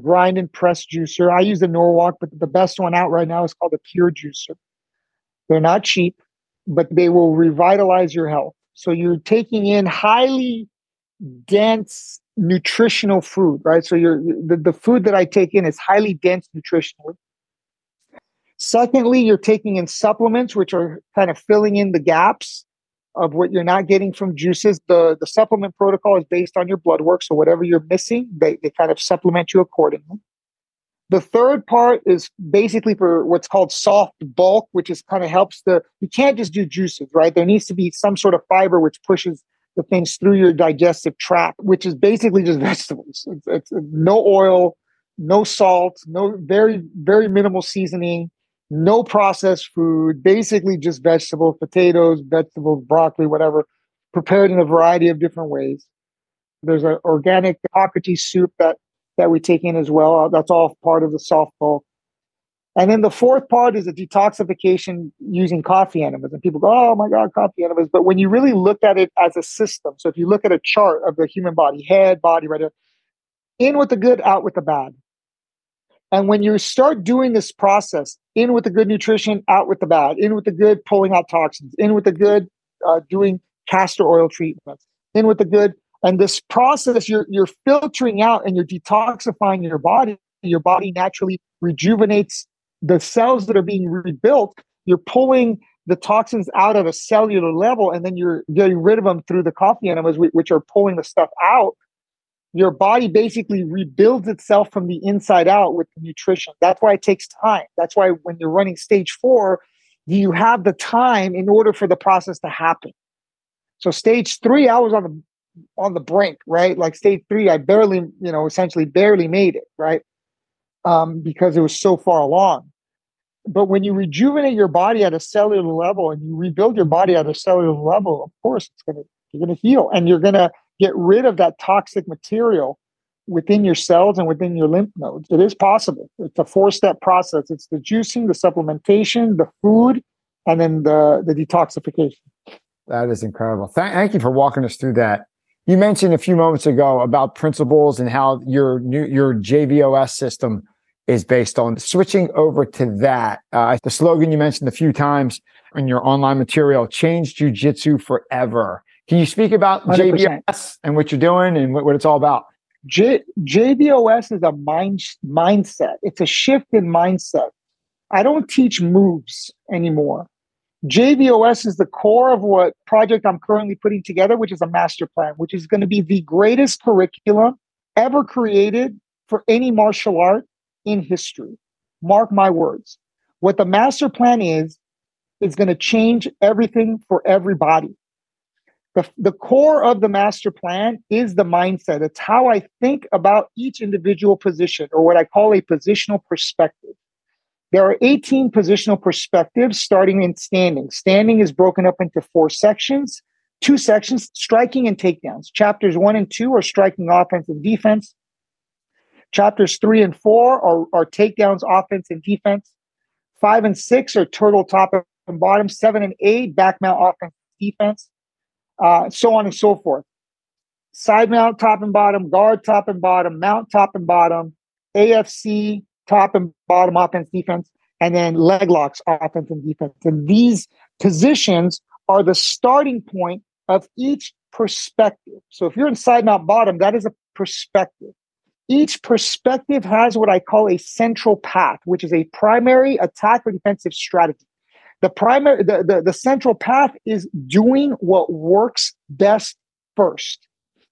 grind and press juicer. I use the Norwalk, but the best one out right now is called the Pure Juicer. They're not cheap, but they will revitalize your health. So you're taking in highly dense nutritional food, right? So you're the, the food that I take in is highly dense nutritionally. Secondly, you're taking in supplements, which are kind of filling in the gaps of what you're not getting from juices. The the supplement protocol is based on your blood work. So whatever you're missing, they, they kind of supplement you accordingly. The third part is basically for what's called soft bulk, which is kind of helps the you can't just do juices, right? There needs to be some sort of fiber which pushes the things through your digestive tract, which is basically just (laughs) vegetables. It's, it's no oil, no salt, no very, very minimal seasoning, no processed food, basically just vegetables, potatoes, vegetables, broccoli, whatever, prepared in a variety of different ways. There's an organic Hippocrates soup that that we take in as well. That's all part of the soft bulk. And then the fourth part is a detoxification using coffee enemas. And people go, oh my God, coffee enemas. But when you really look at it as a system, so if you look at a chart of the human body, head, body, right in with the good, out with the bad. And when you start doing this process, in with the good nutrition, out with the bad, in with the good, pulling out toxins, in with the good, uh, doing castor oil treatments, in with the good, and this process, you're, you're filtering out and you're detoxifying your body. Your body naturally rejuvenates the cells that are being rebuilt. You're pulling the toxins out at a cellular level, and then you're getting rid of them through the coffee enemas, which are pulling the stuff out. Your body basically rebuilds itself from the inside out with nutrition. That's why it takes time. That's why when you're running stage four, you have the time in order for the process to happen. So stage three, I was on the on the brink, right? Like stage three, I barely, you know, essentially barely made it, right? Um, because it was so far along. But when you rejuvenate your body at a cellular level and you rebuild your body at a cellular level, of course, it's gonna you're gonna heal and you're gonna get rid of that toxic material within your cells and within your lymph nodes. It is possible. It's a four-step process. It's the juicing, the supplementation, the food, and then the the detoxification. That is incredible. thank you for walking us through that. You mentioned a few moments ago about principles and how your new, your JVOS system is based on switching over to that. Uh, the slogan you mentioned a few times in your online material, change jujitsu forever. Can you speak about 100%. JVOS and what you're doing and what, what it's all about? J- JVOS is a mind mindset. It's a shift in mindset. I don't teach moves anymore. JVOS is the core of what project I'm currently putting together, which is a master plan, which is going to be the greatest curriculum ever created for any martial art in history. Mark my words. What the master plan is, is going to change everything for everybody. The, the core of the master plan is the mindset. It's how I think about each individual position, or what I call a positional perspective. There are 18 positional perspectives starting in standing. Standing is broken up into four sections, two sections, striking and takedowns. Chapters one and two are striking offense and defense. Chapters three and four are, are takedowns, offense, and defense. Five and six are turtle top and bottom. Seven and eight, back mount, offense, defense. Uh, so on and so forth. Side mount, top and bottom, guard, top and bottom, mount, top and bottom, AFC, top and bottom offense, defense, and then leg locks, offense and defense. And these positions are the starting point of each perspective. So if you're in side mount bottom, that is a perspective. Each perspective has what I call a central path, which is a primary attack or defensive strategy. The primary, the, the, the central path is doing what works best first.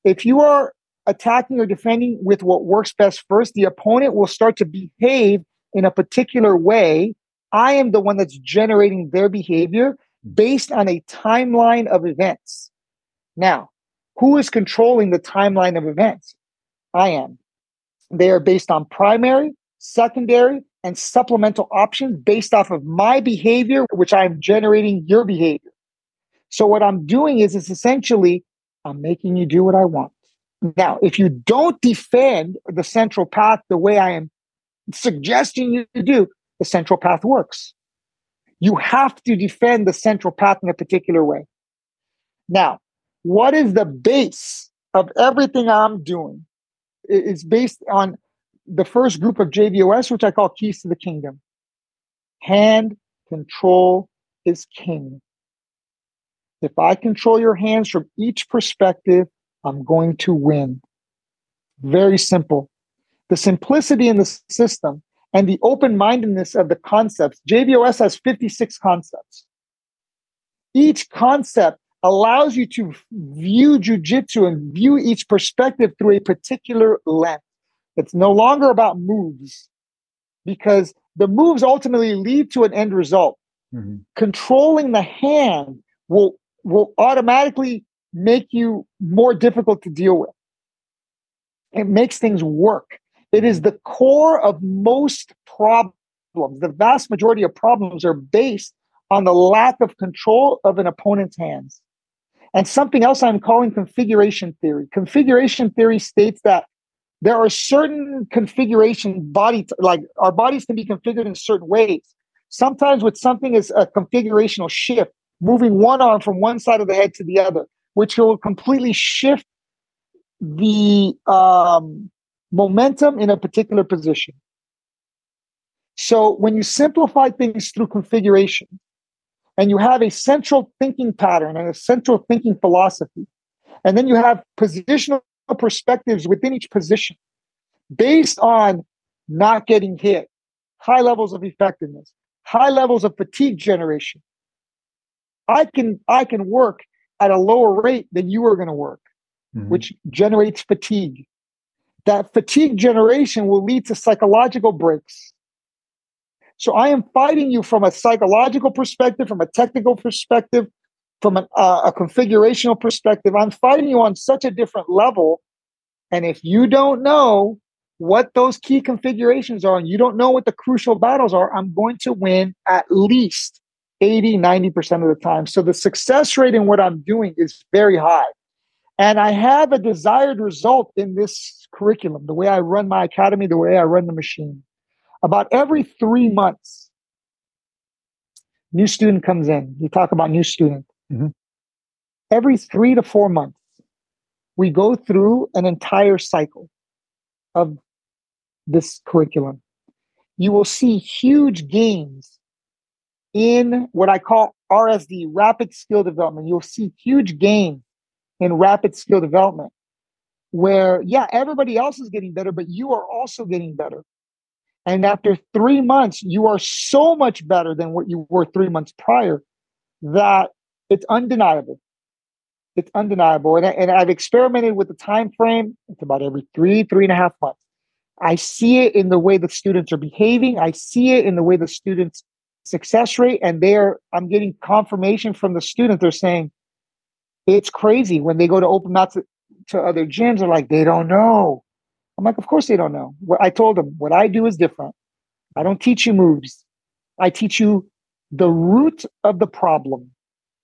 If you are attacking or defending with what works best first, the opponent will start to behave in a particular way. I am the one that's generating their behavior based on a timeline of events. Now, who is controlling the timeline of events? I am. They are based on primary, secondary, and supplemental options based off of my behavior, which I'm generating your behavior. So what I'm doing is it's essentially I'm making you do what I want. Now, if you don't defend the central path the way I am suggesting you do, the central path works. You have to defend the central path in a particular way. Now, what is the base of everything I'm doing? It's based on the first group of JVOS, which I call keys to the kingdom. Hand control is king. If I control your hands from each perspective, I'm going to win. Very simple. The simplicity in the system and the open mindedness of the concepts. JVOS has 56 concepts. Each concept allows you to view jujitsu and view each perspective through a particular lens. It's no longer about moves because the moves ultimately lead to an end result. Mm-hmm. Controlling the hand will will automatically make you more difficult to deal with. It makes things work. It is the core of most problems. The vast majority of problems are based on the lack of control of an opponent's hands. And something else I'm calling configuration theory. Configuration theory states that there are certain configuration body, like our bodies can be configured in certain ways. Sometimes with something is a configurational shift, moving one arm from one side of the head to the other, which will completely shift the um, momentum in a particular position. So when you simplify things through configuration and you have a central thinking pattern and a central thinking philosophy, and then you have positional perspectives within each position based on not getting hit, high levels of effectiveness, high levels of fatigue generation. I can I can work at a lower rate than you are going to work, mm-hmm. which generates fatigue that fatigue generation will lead to psychological breaks. So I am fighting you from a psychological perspective, from a technical perspective, from an, uh, a configurational perspective. I'm fighting you on such a different level. And if you don't know what those key configurations are and you don't know what the crucial battles are, I'm going to win at least 80, 90% of the time. So the success rate in what I'm doing is very high. And I have a desired result in this curriculum, the way I run my academy, the way I run the machine. About every three months, new student comes in. You talk about new student. Mm-hmm. Every three to four months, we go through an entire cycle of this curriculum. You will see huge gains in what I call RSD, rapid skill development. You'll see huge gains in rapid skill development where, yeah, everybody else is getting better, but you are also getting better. And after three months, you are so much better than what you were three months prior that it's undeniable. It's undeniable. And, I, and I've experimented with the time frame. It's about every three, three and a half months. I see it in the way the students are behaving. I see it in the way the students' success rate. And they're, I'm getting confirmation from the student. They're saying, it's crazy when they go to open mats to other gyms. They're like, they don't know. I'm like, of course they don't know. What I told them, what I do is different. I don't teach you moves. I teach you the root of the problem.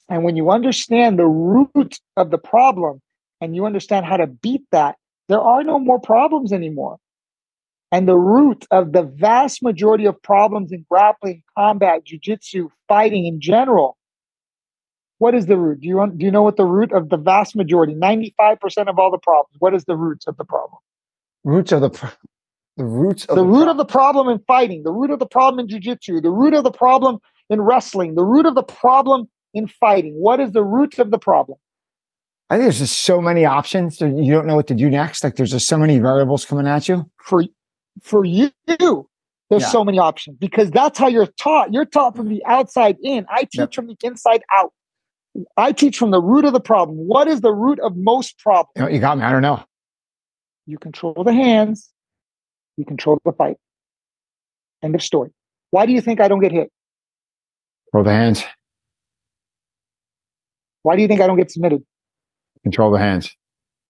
And when you understand the root of the problem and you understand how to beat that, there are no more problems anymore. And the root of the vast majority of problems in grappling, combat, jujitsu, fighting in general what is the root? Do you do you know what the root of the vast majority, ninety five percent of all the problems? What is the roots of the problem? Roots of the pro- the roots of the, the root of the problem in fighting, the root of the problem in jujitsu, the root of the problem in wrestling, the root of the problem in fighting. What is the root of the problem? I think there's just so many options. You don't know what to do next. Like there's just so many variables coming at you. For for you, there's yeah. so many options because that's how you're taught. You're taught from the outside in. I teach yep. from the inside out. I teach from the root of the problem. What is the root of most problems? You, got me. I don't know. You control the hands, you control the fight. End of story. Why do you think I don't get hit? Control the hands. Why do you think I don't get submitted? Control the hands.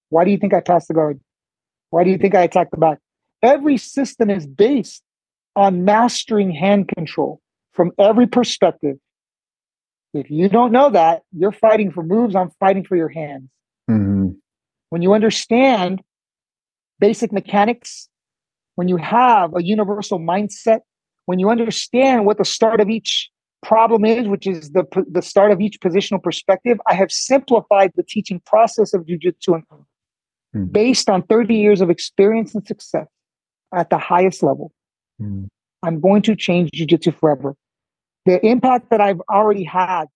Why do you think I pass the guard? Why do you think I attack the back? Every system is based on mastering hand control from every perspective if you don't know that, you're fighting for moves, I'm fighting for your hands. Mm-hmm. When you understand basic mechanics, when you have a universal mindset, when you understand what the start of each problem is, which is the, the start of each positional perspective, I have simplified the teaching process of jujitsu and mm-hmm. based on 30 years of experience and success at the highest level. Mm-hmm. I'm going to change jujitsu forever the impact that I've already had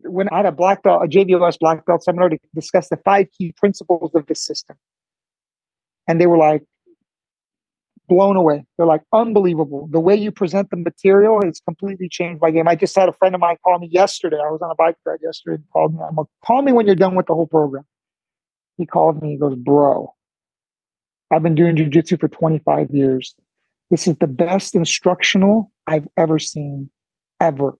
when I had a black belt, a JVOS black belt seminar to discuss the five key principles of the system. And they were like blown away. They're like unbelievable. The way you present the material has completely changed my game. I just had a friend of mine call me yesterday. I was on a bike ride yesterday and called me. I'm like, call me when you're done with the whole program. He called me, he goes, Bro, I've been doing jujitsu for 25 years. This is the best instructional I've ever seen, ever.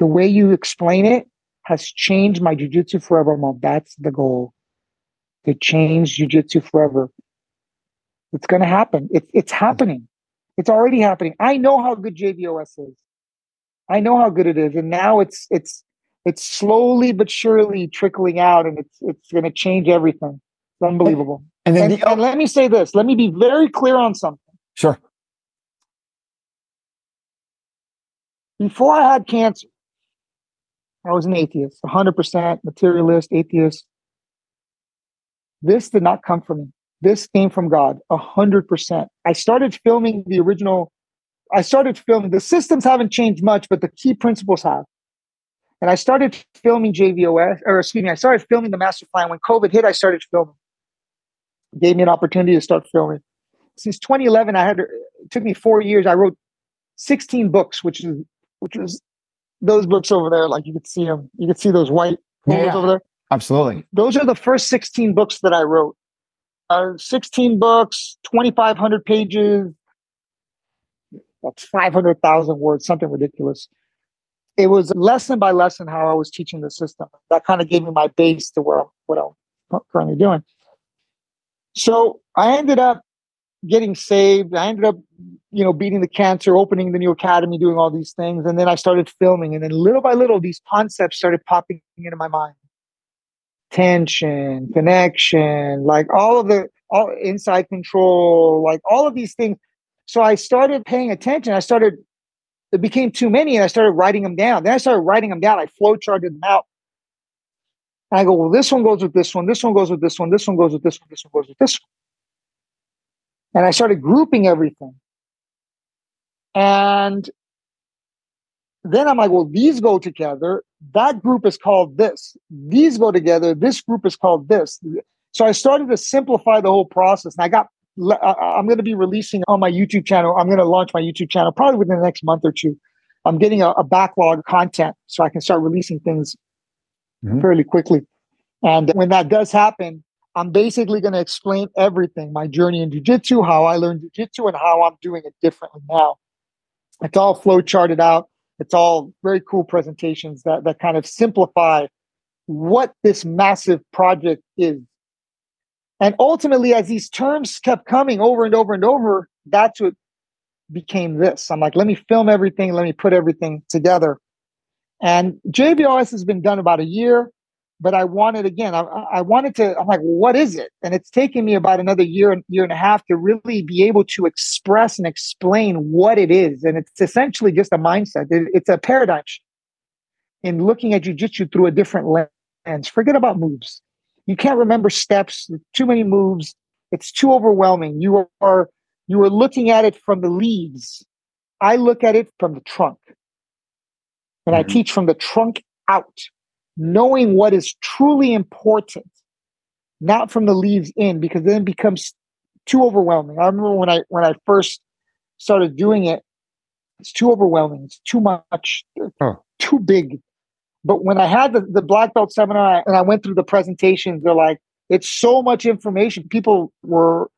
The way you explain it has changed my jujitsu forever. Mom, that's the goal. To change jujitsu forever. It's going to happen. It, it's happening. It's already happening. I know how good JVOS is. I know how good it is, and now it's it's it's slowly but surely trickling out, and it's it's going to change everything. It's unbelievable. And then, and, the, and let me say this. Let me be very clear on something. Sure. Before I had cancer, I was an atheist, 100% materialist, atheist. This did not come from me. This came from God, 100%. I started filming the original, I started filming, the systems haven't changed much, but the key principles have. And I started filming JVOS, or excuse me, I started filming the master plan. When COVID hit, I started filming. Gave me an opportunity to start filming. Since 2011, I had, it took me four years. I wrote 16 books, which is, which was those books over there, like you could see them. You could see those white yeah, over there. Absolutely. Those are the first 16 books that I wrote. Uh, 16 books, 2,500 pages. That's 500,000 words, something ridiculous. It was lesson by lesson how I was teaching the system. That kind of gave me my base to where what I'm currently doing. So I ended up getting saved. I ended up, you know, beating the cancer, opening the new academy, doing all these things. And then I started filming. And then little by little, these concepts started popping into my mind. Tension, connection, like all of the all inside control, like all of these things. So I started paying attention. I started, it became too many and I started writing them down. Then I started writing them down. I flow charted them out. And I go, well, this one goes with this one, this one goes with this one, this one goes with this one, this one goes with this one. And I started grouping everything. And then I'm like, well, these go together. That group is called this. These go together. This group is called this. So I started to simplify the whole process. And I got, uh, uh, I'm going to be releasing on my YouTube channel. I'm going to launch my YouTube channel probably within the next month or two. I'm getting a, a backlog of content so I can start releasing things mm-hmm. fairly quickly. And when that does happen, I'm basically going to explain everything my journey in jujitsu, how I learned jujitsu, and how I'm doing it differently now. It's all flow charted out. It's all very cool presentations that, that kind of simplify what this massive project is. And ultimately, as these terms kept coming over and over and over, that's what became this. I'm like, let me film everything, let me put everything together. And JVOS has been done about a year but I wanted again, I, I wanted to, I'm like, what is it? And it's taken me about another year, year and a half to really be able to express and explain what it is. And it's essentially just a mindset. It, it's a paradigm in looking at jujitsu through a different lens. Forget about moves. You can't remember steps, too many moves. It's too overwhelming. You are, you are looking at it from the leaves. I look at it from the trunk. And mm-hmm. I teach from the trunk out knowing what is truly important, not from the leaves in, because then it becomes too overwhelming. I remember when I when I first started doing it, it's too overwhelming. It's too much, too big. But when I had the, the black belt seminar and I went through the presentations, they're like, it's so much information. People were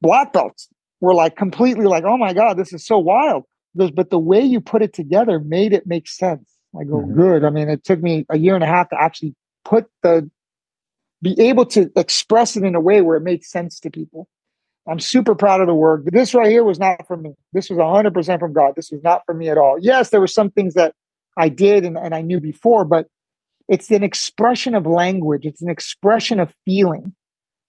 black belts were like completely like, oh my God, this is so wild. But the way you put it together made it make sense. I go, mm-hmm. good. I mean, it took me a year and a half to actually put the, be able to express it in a way where it made sense to people. I'm super proud of the work. This right here was not from me. This was 100% from God. This was not for me at all. Yes, there were some things that I did and, and I knew before, but it's an expression of language, it's an expression of feeling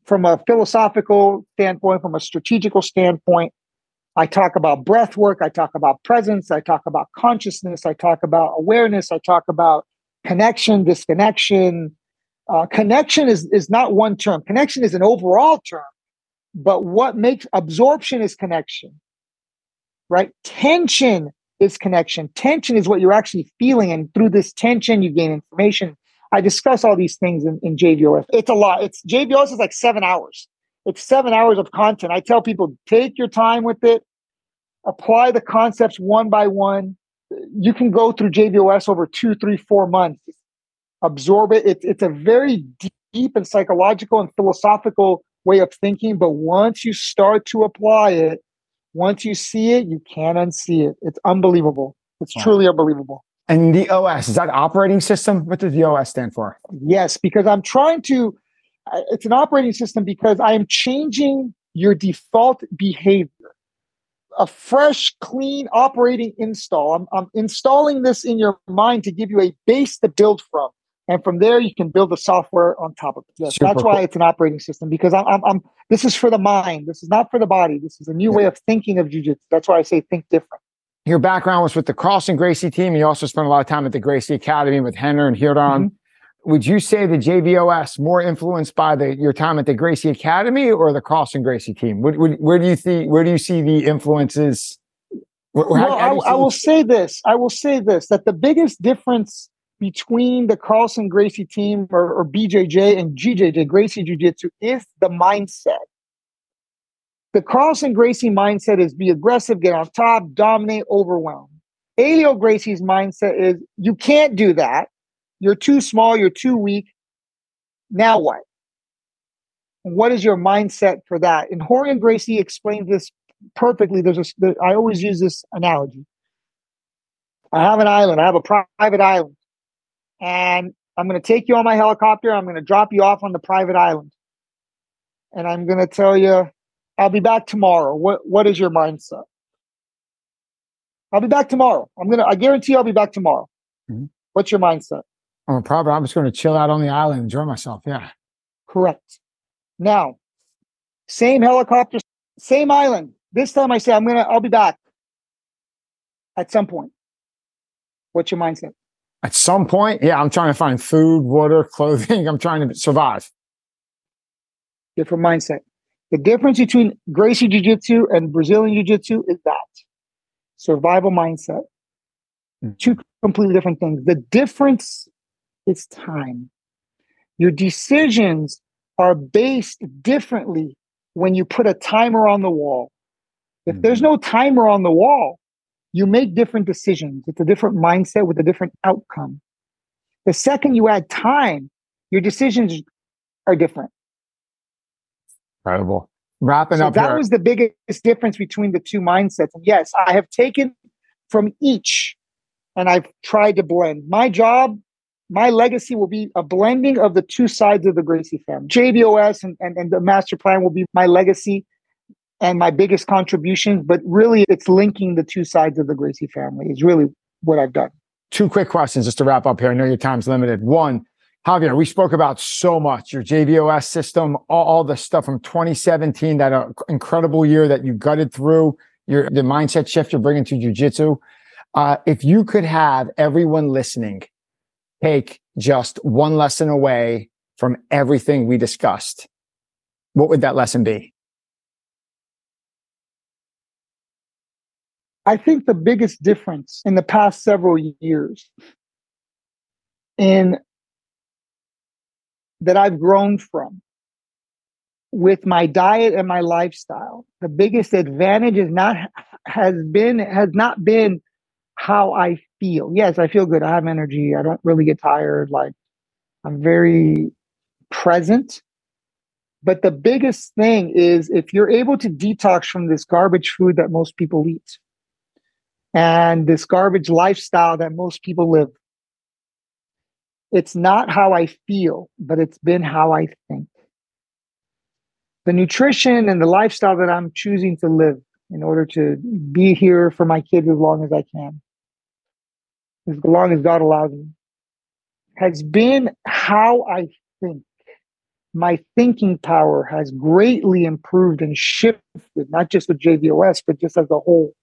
from a philosophical standpoint, from a strategical standpoint. I talk about breath work. I talk about presence. I talk about consciousness. I talk about awareness. I talk about connection, disconnection. Uh, connection is, is not one term. Connection is an overall term, but what makes absorption is connection, right? Tension is connection. Tension is what you're actually feeling. And through this tension, you gain information. I discuss all these things in, in. It's a lot. It's JVOS is like seven hours. It's seven hours of content. I tell people, take your time with it, apply the concepts one by one. You can go through JVOS over two, three, four months. Absorb it. it it's a very deep and psychological and philosophical way of thinking. But once you start to apply it, once you see it, you can't unsee it. It's unbelievable. It's truly unbelievable. And the OS, is that operating system? What does the OS stand for? Yes, because I'm trying to, it's an operating system because I am changing your default behavior. A fresh, clean operating install. I'm, I'm installing this in your mind to give you a base to build from. And from there, you can build the software on top of it. Yes, Super that's why it's an operating system because I'm, I'm, I'm, this is for the mind. This is not for the body. This is a new yeah. way of thinking of jujitsu. That's why I say think different. Your background was with the Carlson Gracie team. You also spent a lot of time at the Gracie Academy with Rener and Ryron. Mm-hmm. Would you say the JVOS more influenced by the your time at the Gracie Academy or the Carlson Gracie team? Where, where, where do you see where do you see the influences? Where, well, how, how I, I will say this. I will say this that the biggest difference between the Carlson Gracie team or, or BJJ and GJJ Gracie Jiu Jitsu is the mindset. The Carlson Gracie mindset is be aggressive, get on top, dominate, overwhelm. Helio Gracie's mindset is you can't do that. You're too small, you're too weak. Now what? what is your mindset for that? And Rorion Gracie explains this perfectly. There's a, there, I always use this analogy. I have an island, I have a private island, and I'm going to take you on my helicopter. I'm going to drop you off on the private island. And I'm going to tell you, I'll be back tomorrow. What what is your mindset? I'll be back tomorrow. I'm gonna. I guarantee I'll be back tomorrow. Mm-hmm. What's your mindset? I'm probably. I'm just going to chill out on the island, enjoy myself. Yeah. Correct. Now, same helicopter, same island. This time I say I'm gonna. I'll be back. At some point. What's your mindset? At some point, yeah, I'm trying to find food, water, clothing. (laughs) I'm trying to survive. Different mindset. The difference between Gracie Jiu Jitsu and Brazilian Jiu Jitsu is that survival mindset. Mm. Two completely different things. The difference is time. Your decisions are based differently when you put a timer on the wall. If there's mm-hmm. no timer on the wall, you make different decisions. It's a different mindset with a different outcome. The second you add time, your decisions are different. Incredible. Wrapping so up. That here. was the biggest difference between the two mindsets. And yes, I have taken from each and I've tried to blend. My job, my legacy will be a blending of the two sides of the Gracie family. JVOS and, and, and the master plan will be my legacy and my biggest contributions, but really it's linking the two sides of the Gracie family is really what I've done. Two quick questions just to wrap up here. I know your time's limited. One, Javier, we spoke about so much your JVOS system, all, all the stuff from 2017, that uh, incredible year that you gutted through, your the mindset shift you're bringing to jujitsu. Uh, if you could have everyone listening take just one lesson away from everything we discussed, what would that lesson be? I think the biggest difference in the past several years in that I've grown from with my diet and my lifestyle. The biggest advantage is not has been has not been how I feel. Yes, I feel good. I have energy. I don't really get tired. Like I'm very present. But the biggest thing is if you're able to detox from this garbage food that most people eat and this garbage lifestyle that most people live, it's not how I feel, but it's been how I think. The nutrition and the lifestyle that I'm choosing to live in order to be here for my kids as long as I can, as long as God allows me, has been how I think. My thinking power has greatly improved and shifted, not just with JVOS, but just as a whole.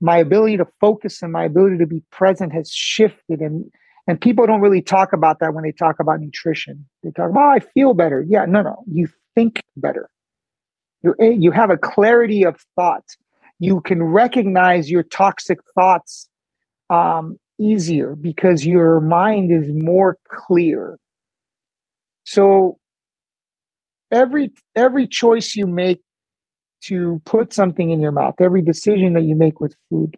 My ability to focus and my ability to be present has shifted and and people don't really talk about that when they talk about nutrition. They talk about, oh, I feel better. Yeah, no, no, you think better. you you have a clarity of thought. You can recognize your toxic thoughts um, easier because your mind is more clear. So every every choice you make to put something in your mouth, every decision that you make with food,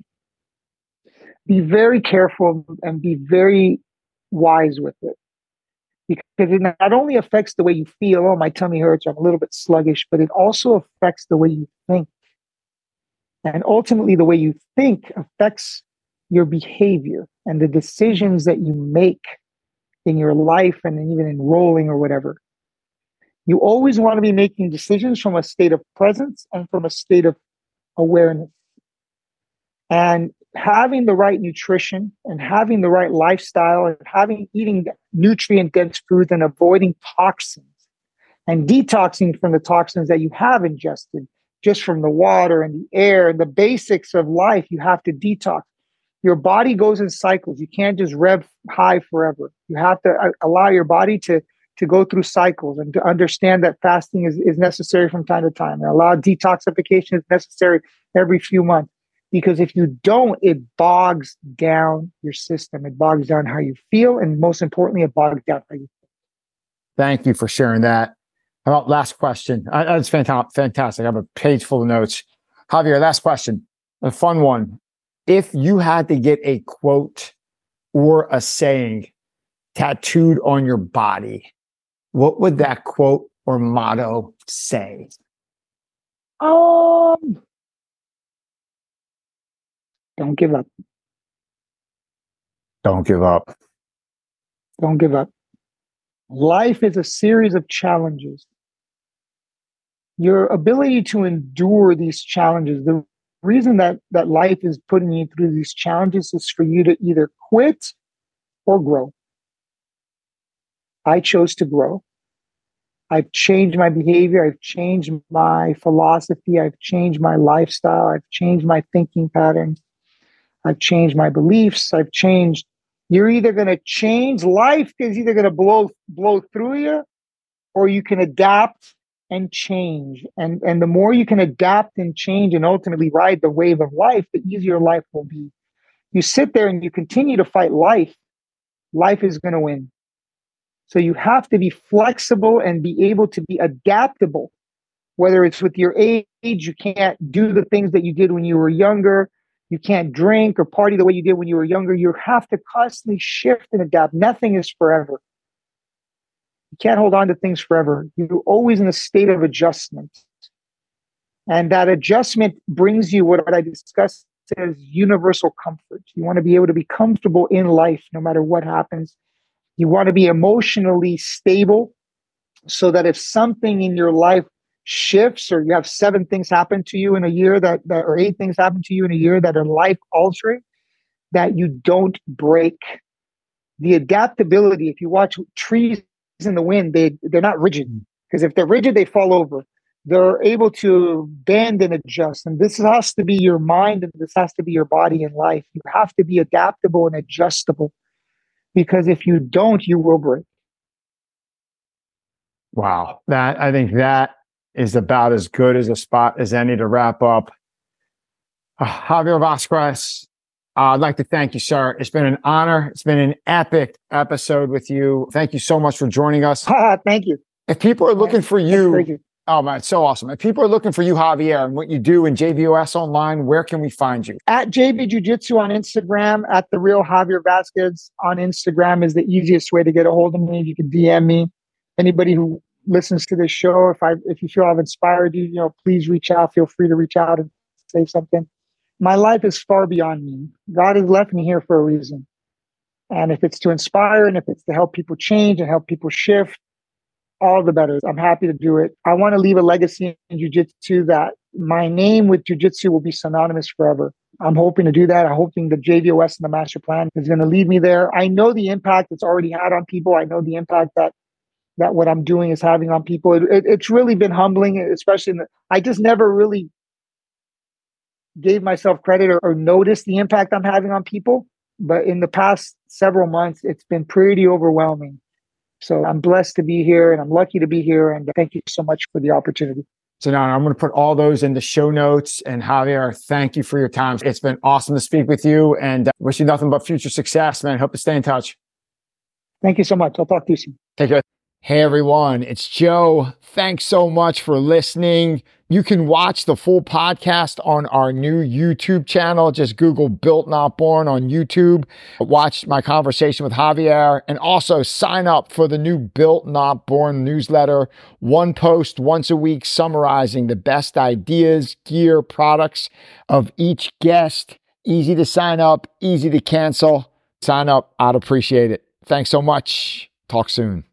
be very careful and be very wise with it. Because it not only affects the way you feel, oh, my tummy hurts, I'm a little bit sluggish, but it also affects the way you think. And ultimately, the way you think affects your behavior and the decisions that you make in your life and even enrolling or whatever. You always want to be making decisions from a state of presence and from a state of awareness. And having the right nutrition and having the right lifestyle and having eating nutrient dense foods and avoiding toxins and detoxing from the toxins that you have ingested just from the water and the air and the basics of life you have to detox your body goes in cycles you can't just rev high forever you have to uh, allow your body to to go through cycles and to understand that fasting is, is necessary from time to time and allow detoxification is necessary every few months because if you don't, it bogs down your system. It bogs down how you feel. And most importantly, it bogs down how you feel. Thank you for sharing that. How about last question? Uh, that's fantastic. I have a page full of notes. Javier, last question. A fun one. If you had to get a quote or a saying tattooed on your body, what would that quote or motto say? Um, don't give up. Don't give up. Don't give up. Life is a series of challenges. Your ability to endure these challenges, the reason that, that life is putting you through these challenges is for you to either quit or grow. I chose to grow. I've changed my behavior. I've changed my philosophy. I've changed my lifestyle. I've changed my thinking patterns. I've changed my beliefs. I've changed. You're either going to change life is either going to blow blow through you, or you can adapt and change. And and the more you can adapt and change and ultimately ride the wave of life, the easier life will be. You sit there and you continue to fight life. Life is going to win. So you have to be flexible and be able to be adaptable. Whether it's with your age, you can't do the things that you did when you were younger you can't drink or party the way you did when you were younger. You have to constantly shift and adapt. Nothing is forever. You can't hold on to things forever. You're always in a state of adjustment. And that adjustment brings you what I discussed as universal comfort. You want to be able to be comfortable in life no matter what happens. You want to be emotionally stable so that if something in your life shifts or you have seven things happen to you in a year that, that or eight things happen to you in a year that are life altering that you don't break the adaptability if you watch trees in the wind they they're not rigid. Because if they're rigid they fall over. They're able to bend and adjust and this has to be your mind and this has to be your body in life. You have to be adaptable and adjustable because if you don't you will break. Wow. That i think that is about as good as a spot as any to wrap up. Uh, (sighs) Javier Vazquez, uh, I'd like to thank you, sir. It's been an honor. It's been an epic episode with you. Thank you so much for joining us. thank you. If people are looking for you, you, oh man, it's so awesome. If people are looking for you, Javier, and what you do in JVOS online, where can we find you? At JV Jiu Jitsu on Instagram, at the real Javier Vazquez on Instagram is the easiest way to get a hold of me. You can DM me. Anybody who listens to this show, if I if you feel I've inspired you, you know, please reach out. Feel free to reach out and say something. My life is far beyond me. God has left me here for a reason. And if it's to inspire and if it's to help people change and help people shift, all the better. I'm happy to do it. I want to leave a legacy in jujitsu that my name with jujitsu will be synonymous forever. I'm hoping to do that. I'm hoping the JVOS and the master plan is going to lead me there. I know the impact it's already had on people. I know the impact that that what I'm doing is having on people. It, it, it's really been humbling, especially in the, I just never really gave myself credit or, or noticed the impact I'm having on people. But in the past several months, it's been pretty overwhelming. So I'm blessed to be here and I'm lucky to be here. And thank you so much for the opportunity. So now I'm going to put all those in the show notes. And Javier, thank you for your time. It's been awesome to speak with you and uh, wish you nothing but future success, man. Hope to stay in touch. Thank you so much. I'll talk to you soon. Take care. Hey everyone, it's Joe. Thanks so much for listening. You can watch the full podcast on our new YouTube channel. Just Google Built Not Born on YouTube. Watch my conversation with Javier and also sign up for the new Built Not Born newsletter. One post once a week summarizing the best ideas, gear, products of each guest. Easy to sign up, easy to cancel. Sign up. I'd appreciate it. Thanks so much. Talk soon.